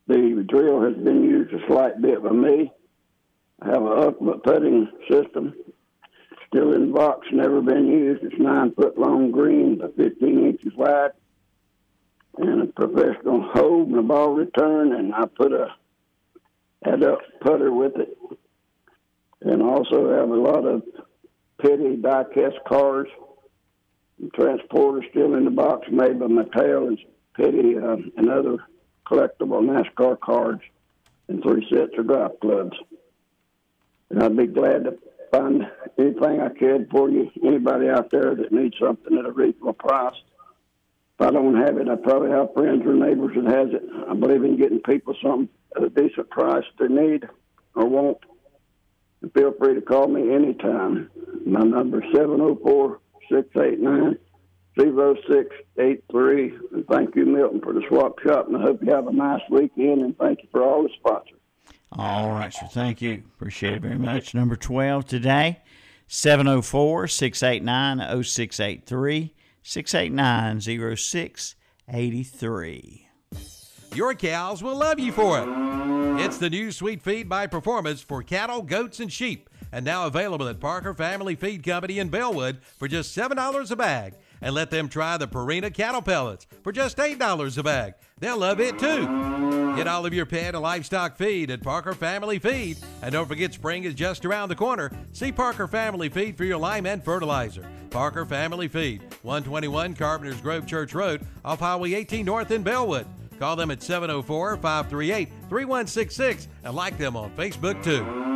the drill has been used a slight bit by me. I have an ultimate putting system, still in box, never been used. It's nine foot long green, but 15 inches wide, and a professional hold and a ball return. And I put a adult putter with it, and also have a lot of petty die cast cars and transporters still in the box made by Mattel and petty uh, and other collectible NASCAR cards and three sets of golf clubs. And I'd be glad to find anything I could for you, anybody out there that needs something at a reasonable price. If I don't have it, I probably have friends or neighbors that has it. I believe in getting people something at a decent price they need or want. And feel free to call me anytime. My number is 704 689 0683. And thank you, Milton, for the swap shop. And I hope you have a nice weekend. And thank you for all the sponsors. All right, sir. Thank you. Appreciate it very much. Number 12 today, 704 689 0683 689 0683. Your cows will love you for it. It's the new Sweet Feed by Performance for cattle, goats, and sheep, and now available at Parker Family Feed Company in Belwood for just $7 a bag and let them try the Purina cattle pellets for just $8 a bag. They'll love it too. Get all of your pet and livestock feed at Parker Family Feed. And don't forget spring is just around the corner. See Parker Family Feed for your lime and fertilizer. Parker Family Feed, 121 Carpenters Grove Church Road off Highway 18 North in Belwood. Call them at 704 538 3166 and like them on Facebook too.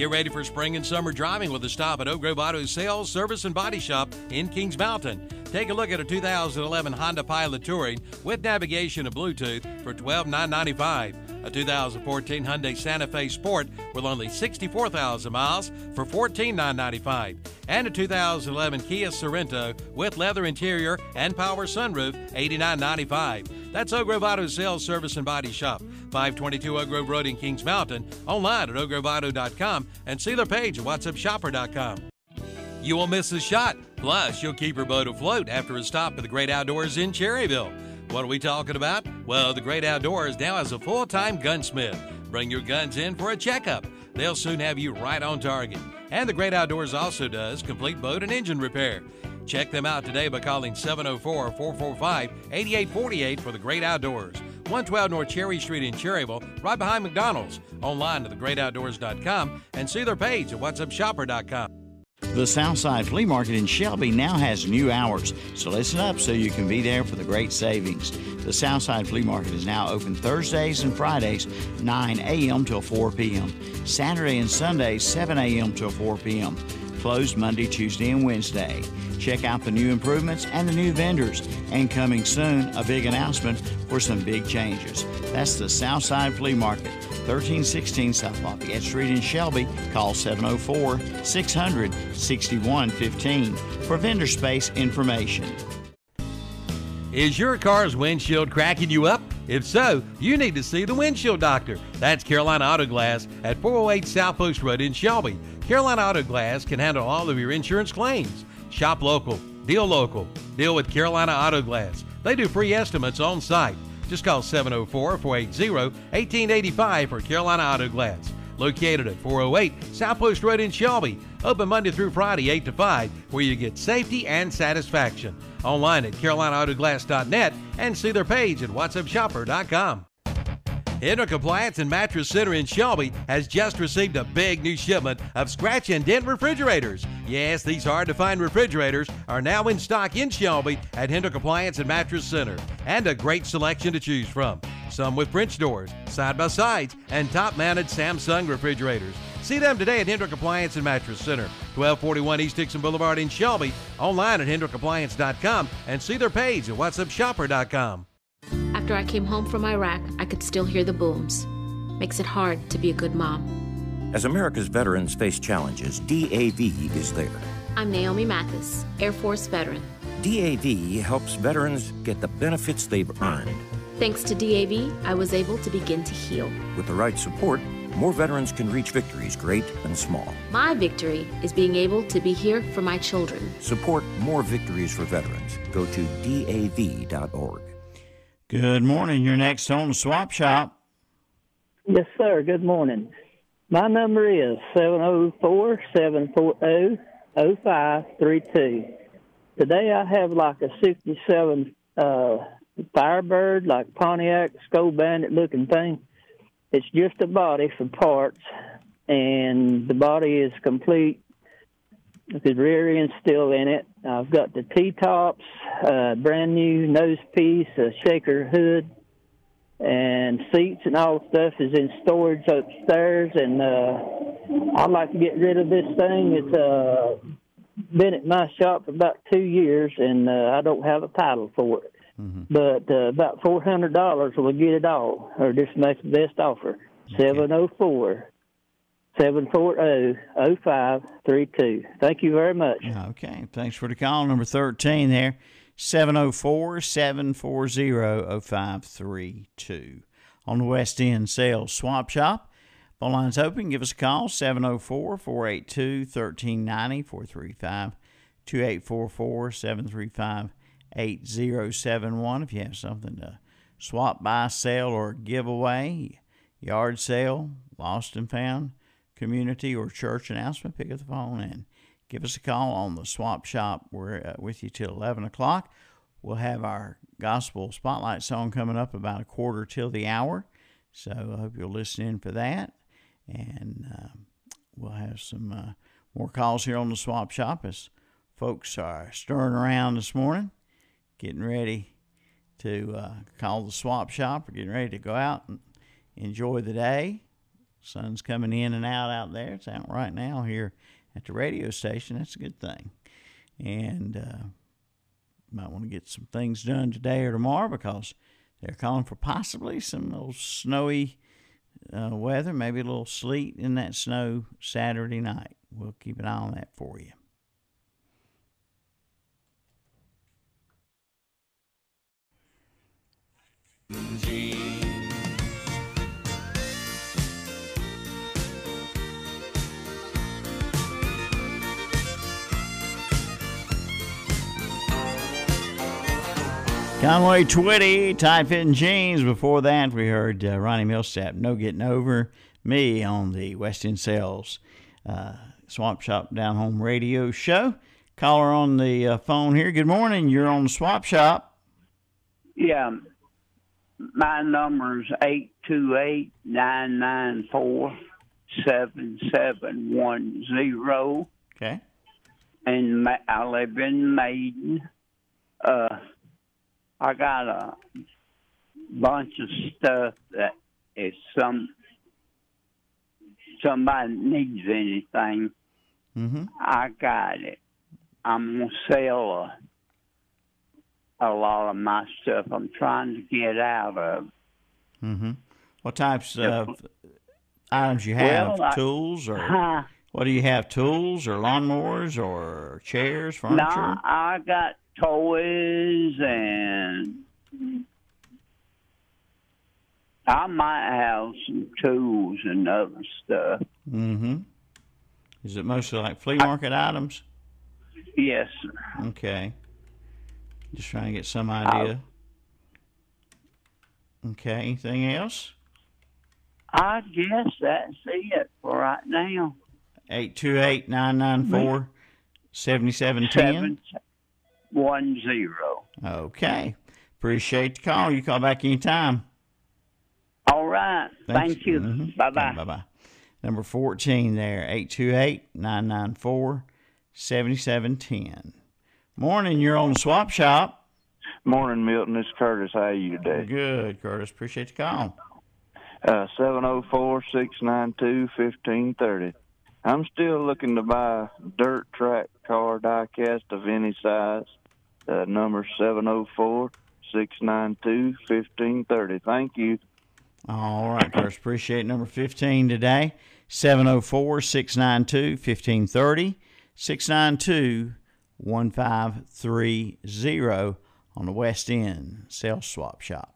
Get ready for spring and summer driving with a stop at Oak Grove Auto Sales, Service, and Body Shop in Kings Mountain. Take a look at a 2011 Honda Pilot Touring with navigation and Bluetooth for 12,995. A 2014 Hyundai Santa Fe Sport with only 64,000 miles for 14,995. And a 2011 Kia Sorento with leather interior and power sunroof, $89,995. That's Oak Grove Auto Sales Service and Body Shop, 522 Oak Grove Road in Kings Mountain, online at oakgroveauto.com and see their page at whatsupshopper.com. You won't miss a shot. Plus, you'll keep your boat afloat after a stop at the Great Outdoors in Cherryville. What are we talking about? Well, the Great Outdoors now has a full time gunsmith. Bring your guns in for a checkup. They'll soon have you right on target. And the Great Outdoors also does complete boat and engine repair. Check them out today by calling 704 445 8848 for the Great Outdoors. 112 North Cherry Street in Cherryville, right behind McDonald's. Online at thegreatoutdoors.com and see their page at whatsupshopper.com. The Southside Flea Market in Shelby now has new hours, so listen up so you can be there for the great savings. The Southside Flea Market is now open Thursdays and Fridays, 9 a.m. till 4 p.m., Saturday and Sunday, 7 a.m. till 4 p.m., closed Monday, Tuesday, and Wednesday. Check out the new improvements and the new vendors, and coming soon, a big announcement for some big changes. That's the Southside Flea Market. 1316 South Lafayette Street in Shelby. Call 704 600 6115 for vendor space information. Is your car's windshield cracking you up? If so, you need to see the windshield doctor. That's Carolina Auto Glass at 408 South Post Road in Shelby. Carolina Auto Glass can handle all of your insurance claims. Shop local, deal local, deal with Carolina Auto Glass. They do free estimates on site. Just call 704 480 1885 for Carolina Auto Glass. Located at 408 South Post Road in Shelby. Open Monday through Friday, 8 to 5, where you get safety and satisfaction. Online at CarolinaAutoglass.net and see their page at WhatsUpShopper.com. Hendrick Appliance and Mattress Center in Shelby has just received a big new shipment of scratch and dent refrigerators. Yes, these hard to find refrigerators are now in stock in Shelby at Hendrick Appliance and Mattress Center, and a great selection to choose from. Some with French doors, side by sides, and top mounted Samsung refrigerators. See them today at Hendrick Appliance and Mattress Center, 1241 East Dixon Boulevard in Shelby, online at hendrickappliance.com, and see their page at whatsupshopper.com. after I came home from Iraq, I could still hear the booms. Makes it hard to be a good mom. As America's veterans face challenges, DAV is there. I'm Naomi Mathis, Air Force veteran. DAV helps veterans get the benefits they've earned. Thanks to DAV, I was able to begin to heal. With the right support, more veterans can reach victories, great and small. My victory is being able to be here for my children. Support more victories for veterans. Go to DAV.org. Good morning. You're next on the Swap Shop. Yes, sir. Good morning. My number is 704 740 0532. Today I have like a 67 uh, Firebird, like Pontiac Skull Bandit looking thing. It's just a body for parts, and the body is complete. The rear end's still in it. I've got the T-tops, uh, brand new nose piece, a shaker hood, and seats and all the stuff is in storage upstairs. And uh, I'd like to get rid of this thing. It's uh, been at my shop for about two years, and uh, I don't have a title for it. Mm-hmm. But uh, about four hundred dollars will get it all, or just make the best offer. Seven zero four seven four zero zero five three two. Thank you very much. Okay, thanks for the call. Number 13 there, 704 740 0532. On the West End Sales Swap Shop. Phone lines open. Give us a call, 704 482 1390 435 2844 735 8071. If you have something to swap, buy, sell, or give away, yard sale, lost and found, community or church announcement, pick up the phone and give us a call on the swap shop. We're uh, with you till 11 o'clock. We'll have our gospel spotlight song coming up about a quarter till the hour. So I hope you'll listen in for that. And uh, we'll have some uh, more calls here on the swap shop as folks are stirring around this morning, getting ready to uh, call the swap shop or getting ready to go out and enjoy the day. Sun's coming in and out out there. It's out right now here at the radio station. That's a good thing. And uh, might want to get some things done today or tomorrow because they're calling for possibly some little snowy uh, weather, maybe a little sleet in that snow Saturday night. We'll keep an eye on that for you. Conway Twitty, tight fitting jeans. Before that, we heard uh, Ronnie Milsap, No Getting Over Me on the West End Sales uh, Swap Shop Down Home radio show. Caller on the uh, phone here. Good morning. You're on the Swap Shop. Yeah, my number is eight two eight nine nine four seven seven one zero. Okay. And I live in Maiden. Uh, I got a bunch of stuff that if some somebody needs anything, Mm-hmm. I got it. I'm gonna sell a, a lot of my stuff. I'm trying to get out of. Mm-hmm. What types of items you have? Well, tools or [LAUGHS] Huh. what do you have? Tools or lawnmowers or chairs, furniture? No, I got toys and I might have some tools and other stuff. Mm-hmm. Is it mostly like flea market I, items? Yes, sir. Okay. Just trying to get some idea. I, okay, anything else? I guess that's it for right now. 828 994 7710 one zero. Okay. Appreciate the call. You call back anytime. All right. Thank you. Bye bye. Bye bye. Number 14 there, 828 994 7710. Morning, you're on the swap shop. Morning, Milton. It's Curtis. How are you today? Good, Curtis. Appreciate the call. Uh, 704-692-1530. I'm still looking to buy a dirt track car diecast of any size. Uh, number six nine two fifteen thirty. Thank you. All right, Curtis. Appreciate number 15 today. 704 692 1530. 692 1530 on the West End Sales Swap Shop.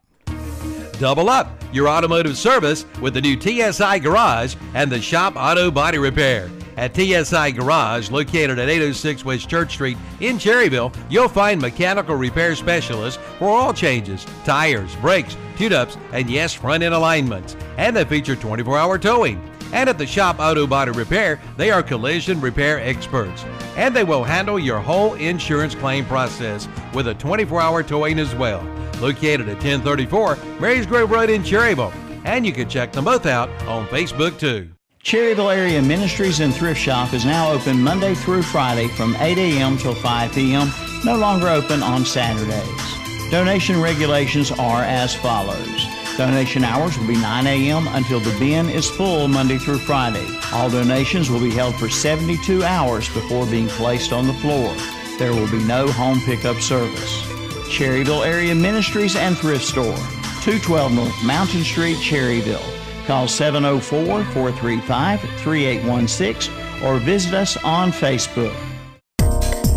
Double up your automotive service with the new TSI Garage and the Shop Auto Body Repair. At TSI Garage, located at 806 West Church Street in Cherryville, you'll find mechanical repair specialists for all changes, tires, brakes, tune-ups, and yes, front-end alignments. And they feature 24-hour towing. And at the Shop Auto Body Repair, they are collision repair experts. And they will handle your whole insurance claim process with a 24-hour towing as well. Located at 1034 Marys Grove Road in Cherryville. And you can check them both out on Facebook too. Cherryville Area Ministries and Thrift Shop is now open Monday through Friday from 8 a.m. till 5 p.m., no longer open on Saturdays. Donation regulations are as follows. Donation hours will be 9 a.m. until the bin is full Monday through Friday. All donations will be held for 72 hours before being placed on the floor. There will be no home pickup service. Cherryville Area Ministries and Thrift Store, 212 North Mountain Street, Cherryville. Call 704 435 3816 or visit us on Facebook.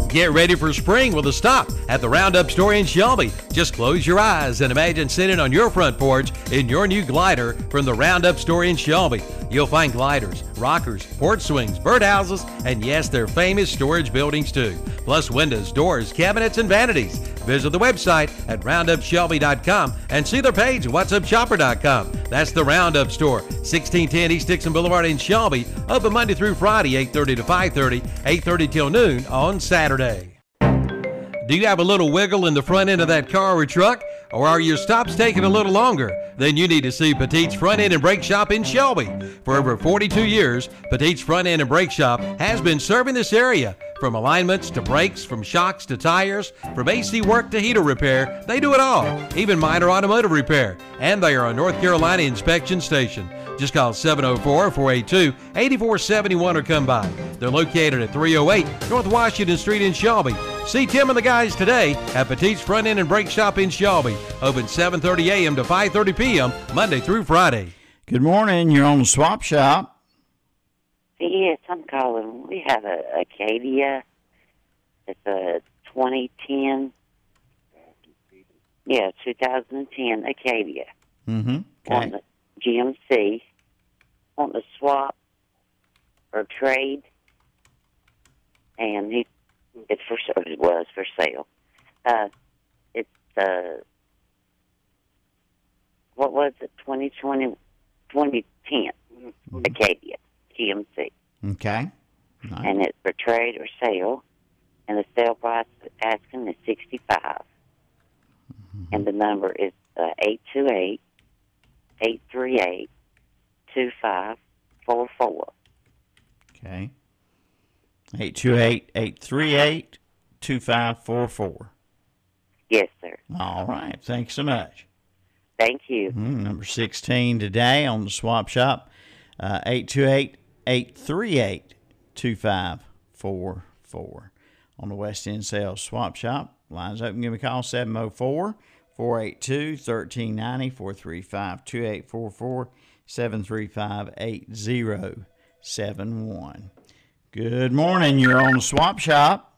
Get ready for spring with a stop at the Roundup store in Shelby. Just close your eyes and imagine sitting on your front porch in your new glider from the Roundup store in Shelby. You'll find gliders, rockers, porch swings, birdhouses, and yes, their famous storage buildings too. Plus windows, doors, cabinets, and vanities. Visit the website at roundupshelby.com and see their page at whatsupshopper.com. That's the Roundup Store, 1610 East Dixon Boulevard in Shelby, open Monday through Friday, 8.30 to 5.30, 8.30 till noon on Saturday. Do you have a little wiggle in the front end of that car or truck? Or are your stops taking a little longer? Then you need to see Petite's Front End and Brake Shop in Shelby. For over 42 years, Petite's Front End and Brake Shop has been serving this area. From alignments to brakes, from shocks to tires, from AC work to heater repair, they do it all, even minor automotive repair. And they are a North Carolina inspection station. Just call 704 482 8471 or come by. They're located at 308 North Washington Street in Shelby. See Tim and the guys today at Petite's Front End and Brake Shop in Shelby. Open 7:30 a.m. to 5:30 p.m. Monday through Friday. Good morning. You're on the swap shop. Yes, I'm calling. We have a Acadia. It's a 2010. Yeah, 2010 Acadia. Mm-hmm. On the GMC. On the swap or trade. And he, it's for it was for sale. Uh, it's uh, what was it? 2020, 2010 Acadia GMC. Okay. And it's for trade or sale, and the sale price asking is sixty and the number is uh, eight two eight eight three eight two five four four. Okay. 828 838 2544. Yes, sir. All right. Thanks so much. Thank you. Mm, number 16 today on the swap shop. Uh, 828 838 2544 on the West End Sales Swap Shop. Lines open. Give me a call 704 482 1390 435 2844 735 8071. Good morning. You're on the swap shop.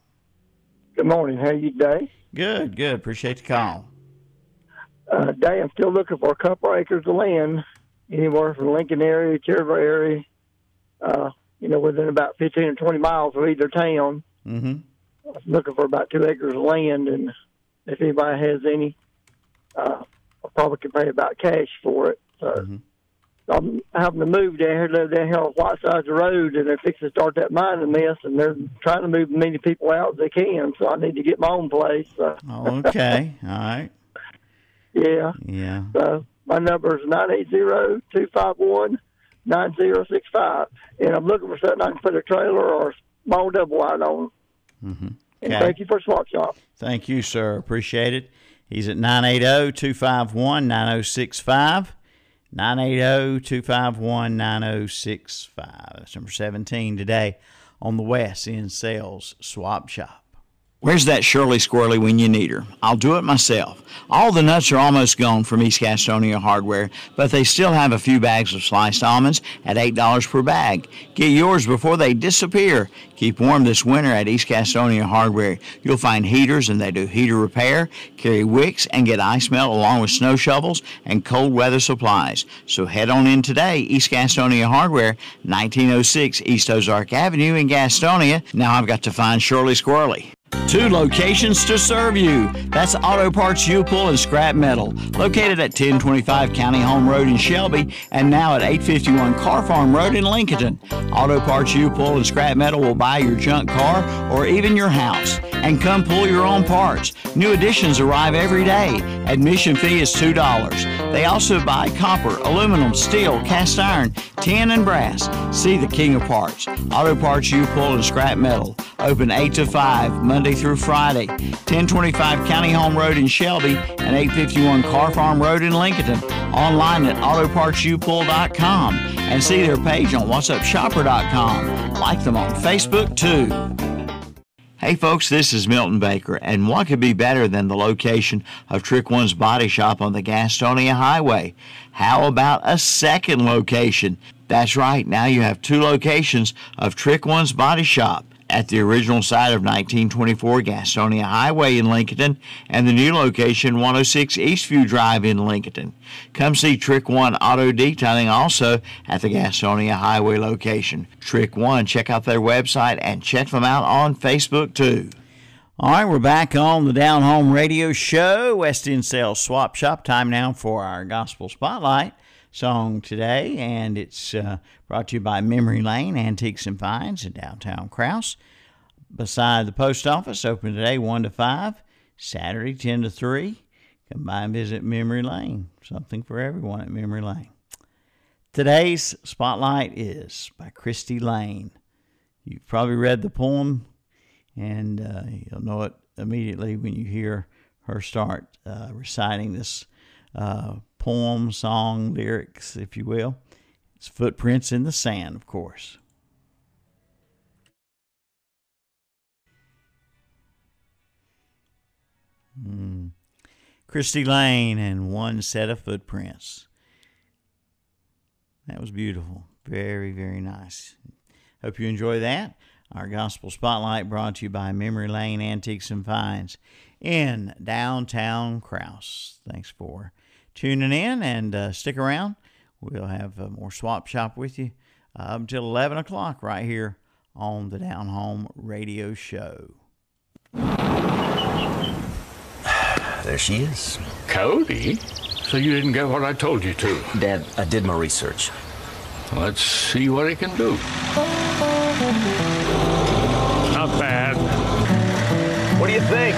Good morning. How you today? Good, good. Appreciate the call. Uh, Day, I'm still looking for a couple acres of land, anywhere from Lincoln area, Cherryville area, uh, you know, within about 15 or 20 miles of either town. Mm-hmm. I'm looking for about two acres of land, and if anybody has any, uh, I probably could pay about cash for it. So I'm having to move down here, live down here on the White Side of the Road, and they're fixing to start that mining mess, and they're trying to move as many people out as they can. So I need to get my own place. So. Okay. [LAUGHS] All right. yeah. Yeah. So my number is nine eight zero two five one nine zero six five, and I'm looking for something I can put a trailer or a small double wide on. Mm-hmm. And Okay. thank you for Swap Shop. Thank you, sir. Appreciate it. He's at 980 251 9065. 980 251 9065. That's number 17 today on the West End Sales Swap Shop. Where's that Shirley Squirrely when you need her? I'll do it myself. All the nuts are almost gone from East Gastonia Hardware, but they still have a few bags of sliced almonds at $8 per bag. Get yours before they disappear. Keep warm this winter at East Gastonia Hardware. You'll find heaters and they do heater repair, carry wicks, and get ice melt along with snow shovels and cold weather supplies. So head on in today, East Gastonia Hardware, 1906 East Ozark Avenue in Gastonia. Now I've got to find Shirley Squirrely. Two locations to serve you. That's Auto Parts U-Pull and Scrap Metal, located at 1025 County Home Road in Shelby and now at 851 Car Farm Road in Lincoln. Auto Parts U-Pull and Scrap Metal will buy your junk car or even your house and come pull your own parts. New additions arrive every day. Admission fee is $2. They also buy copper, aluminum, steel, cast iron, tin, and brass. See the king of parts. Auto Parts U-Pull and Scrap Metal. Open 8 to 5, Monday through Friday. 1025 County Home Road in Shelby and 851 Car Farm Road in Lincoln. Online at autopartsupull.com and see their page on whatsupshopper.com. Like them on Facebook too. Hey folks, this is Milton Baker, and what could be better than the location of Trick One's Body Shop on the Gastonia Highway? How about a second location? That's right, now you have two locations of Trick One's Body Shop at the original site of 1924 Gastonia Highway in Lincoln and the new location 106 Eastview Drive in Lincoln. Come see Trick One Auto Detailing also at the Gastonia Highway location. Trick One, check out their website and check them out on Facebook too. All right, we're back on the Down Home Radio Show, West End Sales Swap Shop. Time now for our Gospel Spotlight song today, and it's uh, brought to you by Memory Lane Antiques and Finds in downtown Crouse. Beside the post office, open today 1 to 5, Saturday 10 to 3. Come by and visit Memory Lane. Something for everyone at Memory Lane. Today's spotlight is by Christy Lane. You've probably read the poem, and uh, you'll know it immediately when you hear her start uh, reciting this uh, poem, song, lyrics, if you will. It's Footprints in the Sand, of course. Mm. Christy Lane and one set of footprints. That was beautiful. Very, very nice. Hope you enjoy that. Our Gospel Spotlight brought to you by Memory Lane Antiques and Finds in downtown Crouse. Thanks for tuning in and uh, stick around. We'll have uh, more Swap Shop with you up until 11 o'clock right here on the Down Home Radio Show. [SIGHS] There she is. Cody? So you didn't get what I told you to? Dad, I did my research. Let's see what he can do. Not bad. What do you think?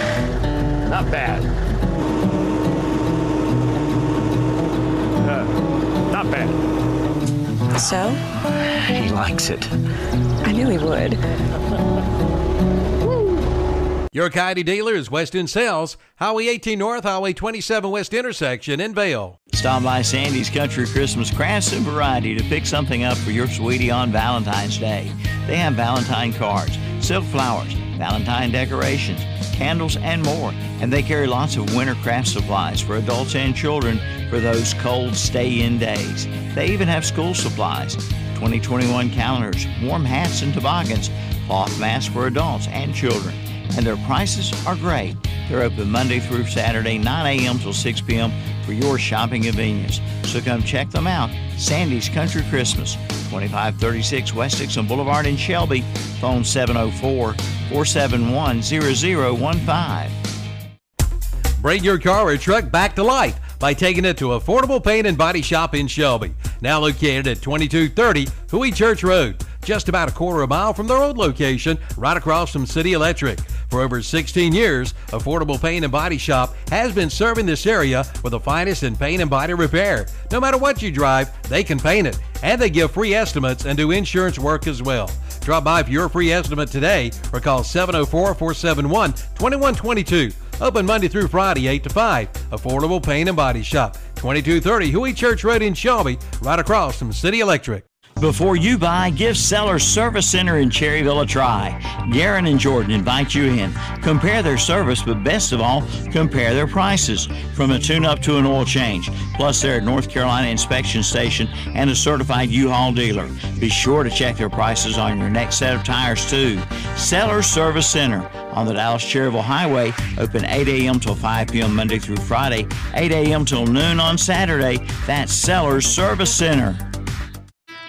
Not bad. Uh, not bad. So? He likes it. I knew he would. Your Kioti dealer is West End Sales, Highway 18 North, Highway 27 West intersection in Vale. Stop by Sandy's Country Christmas Crafts and Variety to pick something up for your sweetie on Valentine's Day. They have Valentine cards, silk flowers, Valentine decorations, candles, and more. And they carry lots of winter craft supplies for adults and children for those cold stay in days. They even have school supplies, 2021 calendars, warm hats and toboggans, cloth masks for adults and children and their prices are great. They're open Monday through Saturday, 9 a.m. till 6 p.m. for your shopping convenience. So come check them out. Sandy's Country Christmas, 2536 West Dixon Boulevard in Shelby. Phone 704 471 0015. Bring your car or truck back to life by taking it to Affordable Paint and Body Shop in Shelby. Now located at 2230 Huey Church Road, just about a quarter of a mile from their old location, right across from City Electric. For over 16 years, Affordable Paint and Body Shop has been serving this area with the finest in paint and body repair. No matter what you drive, they can paint it, and they give free estimates and do insurance work as well. Drop by for your free estimate today or call 704 471 2122. Open Monday through Friday, 8 to 5. Affordable Paint and Body Shop, 2230 Huey Church Road in Shelby, right across from City Electric. Before you buy, give Sellers Service Center in Cherryville a try. Garen and Jordan invite you in. Compare their service, but best of all, compare their prices. From a tune up to an oil change. Plus, they're a North Carolina inspection station and a certified U Haul dealer. Be sure to check their prices on your next set of tires, too. Sellers Service Center on the Dallas Cherryville Highway, open 8 a.m. till 5 p.m. Monday through Friday, 8 a.m. till noon on Saturday. That's Sellers Service Center.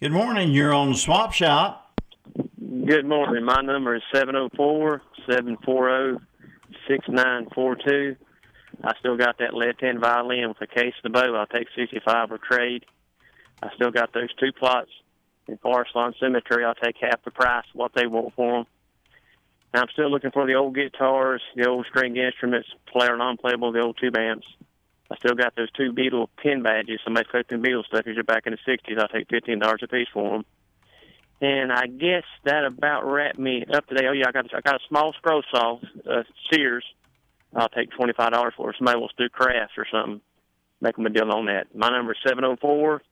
Good morning. You're on Swap Shop. Good morning. My number is 704 740 6942. I still got that left hand violin with a case of the bow. I'll take 65 or trade. I still got those two plots in Forest Lawn Cemetery. I'll take half the price what they want for them. Now, I'm still looking for the old guitars, the old string instruments, player non playable, the old tube amps. I still got those two Beatle pin badges. Somebody collecting Beatle. These are back in the '60s. I'll take fifteen dollars a piece for them. And I guess that about wrapped me up today. Oh yeah, I got I got a small scroll saw, uh, Sears. I'll take twenty five dollars for it. Somebody wants to do crafts or something. Make them a deal on that. My number is seven zero four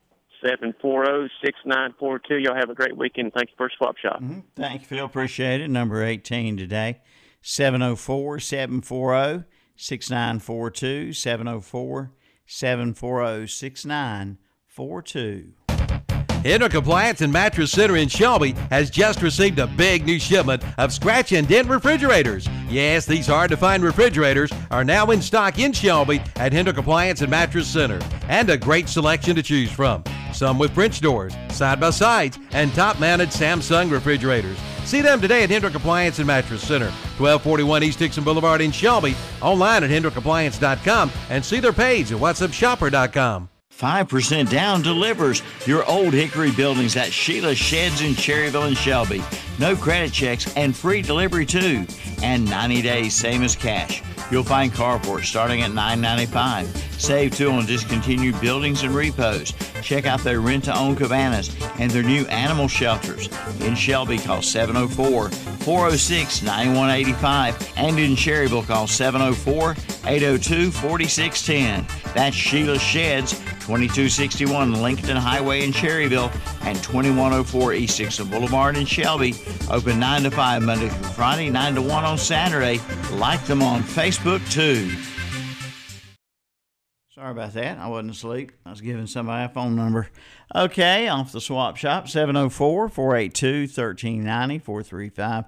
seven four zero six nine four two. Y'all have a great weekend. Thank you for Swap Shop. Mm-hmm. Thank you, Phil. Appreciate it. Number 18 today, 704 740 6942. 704 740 6942. Hendrick Appliance and Mattress Center in Shelby has just received a big new shipment of scratch and dent refrigerators. Yes, these hard to find refrigerators are now in stock in Shelby at Hendrick Appliance and Mattress Center, and a great selection to choose from. Some with French doors, side by sides, and top mounted Samsung refrigerators. See them today at Hendrick Appliance and Mattress Center, 1241 East Dixon Boulevard in Shelby, online at hendrickappliance.com, and see their page at whatsupshopper.com. 5% down delivers your old Hickory buildings at Sheila Sheds in Cherryville and Shelby. No credit checks and free delivery too. And 90 days, same as cash. You'll find carports starting at $9.95. Save too on discontinued buildings and repos. Check out their rent to own cabanas and their new animal shelters. In Shelby, call 704 406 9185. And in Cherryville, call 704 802 4610. That's Sheila Sheds, 2261 Lincoln Highway in Cherryville and 2104 East Dixon Boulevard in Shelby. Open 9 to 5 Monday through Friday, 9 to 1 on Saturday. Like them on Facebook too. Sorry about that. I wasn't asleep. I was giving somebody a phone number. Okay, off the swap shop 704 482 1390 435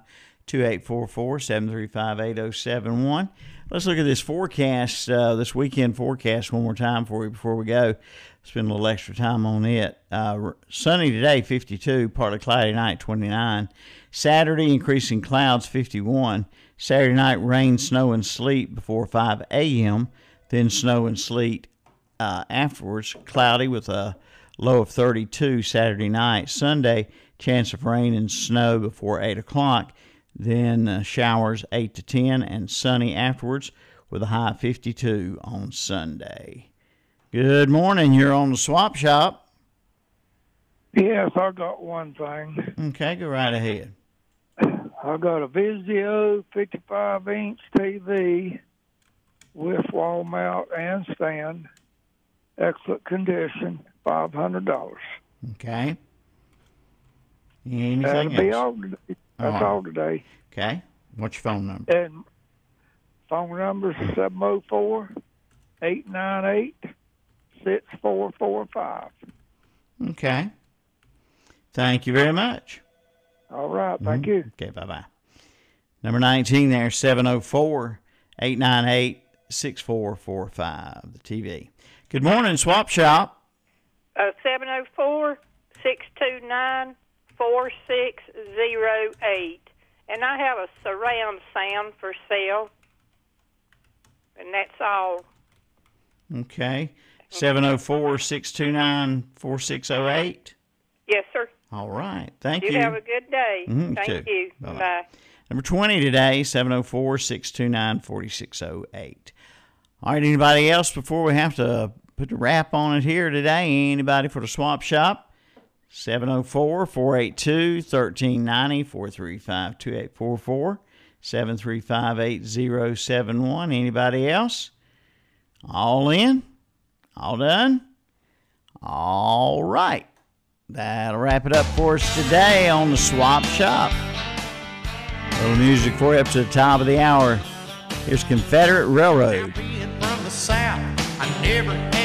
2844 735 8071. Let's look at this forecast, uh, this weekend forecast one more time for you before we go. Spend a little extra time on it. Uh, sunny today, 52. Partly cloudy night, 29. Saturday, increasing clouds, 51. Saturday night, rain, snow, and sleet before 5 a.m. Then snow and sleet uh, afterwards. Cloudy with a low of 32 Saturday night. Sunday, chance of rain and snow before 8 o'clock. Then uh, showers 8 to 10 and sunny afterwards with a high of 52 on Sunday. Good morning. You're on the swap shop. Yes, I got one thing. Okay, go right ahead. I got a Vizio 55 inch TV with wall mount and stand. Excellent condition, $500. Okay. Anything That'll be else? all today. That's right. all today. Okay. What's your phone number? And phone number is 704 898 6445. Okay. Thank you very much. All right. Thank Mhm. you. Okay, bye bye. Number 19 there, 704 898 6445, the TV. Good morning, Swap Shop. Uh, 704 629 4608. And I have a surround sound for sale. And that's all. Okay. 704 629 4608. Yes, sir. All right. Thank you. you. have a good day. Mhm, Thank too. you. Bye-bye. Bye. Number 20 today, 704 629 4608. All right, anybody else before we have to put the wrap on it here today? Anybody for the swap shop? 704 482 1390 435 2844 735 8071. Anybody else? All in? All done? All right. That'll wrap it up for us today on the swap shop. A little music for you up to the top of the hour. Here's Confederate Railroad. The south. I never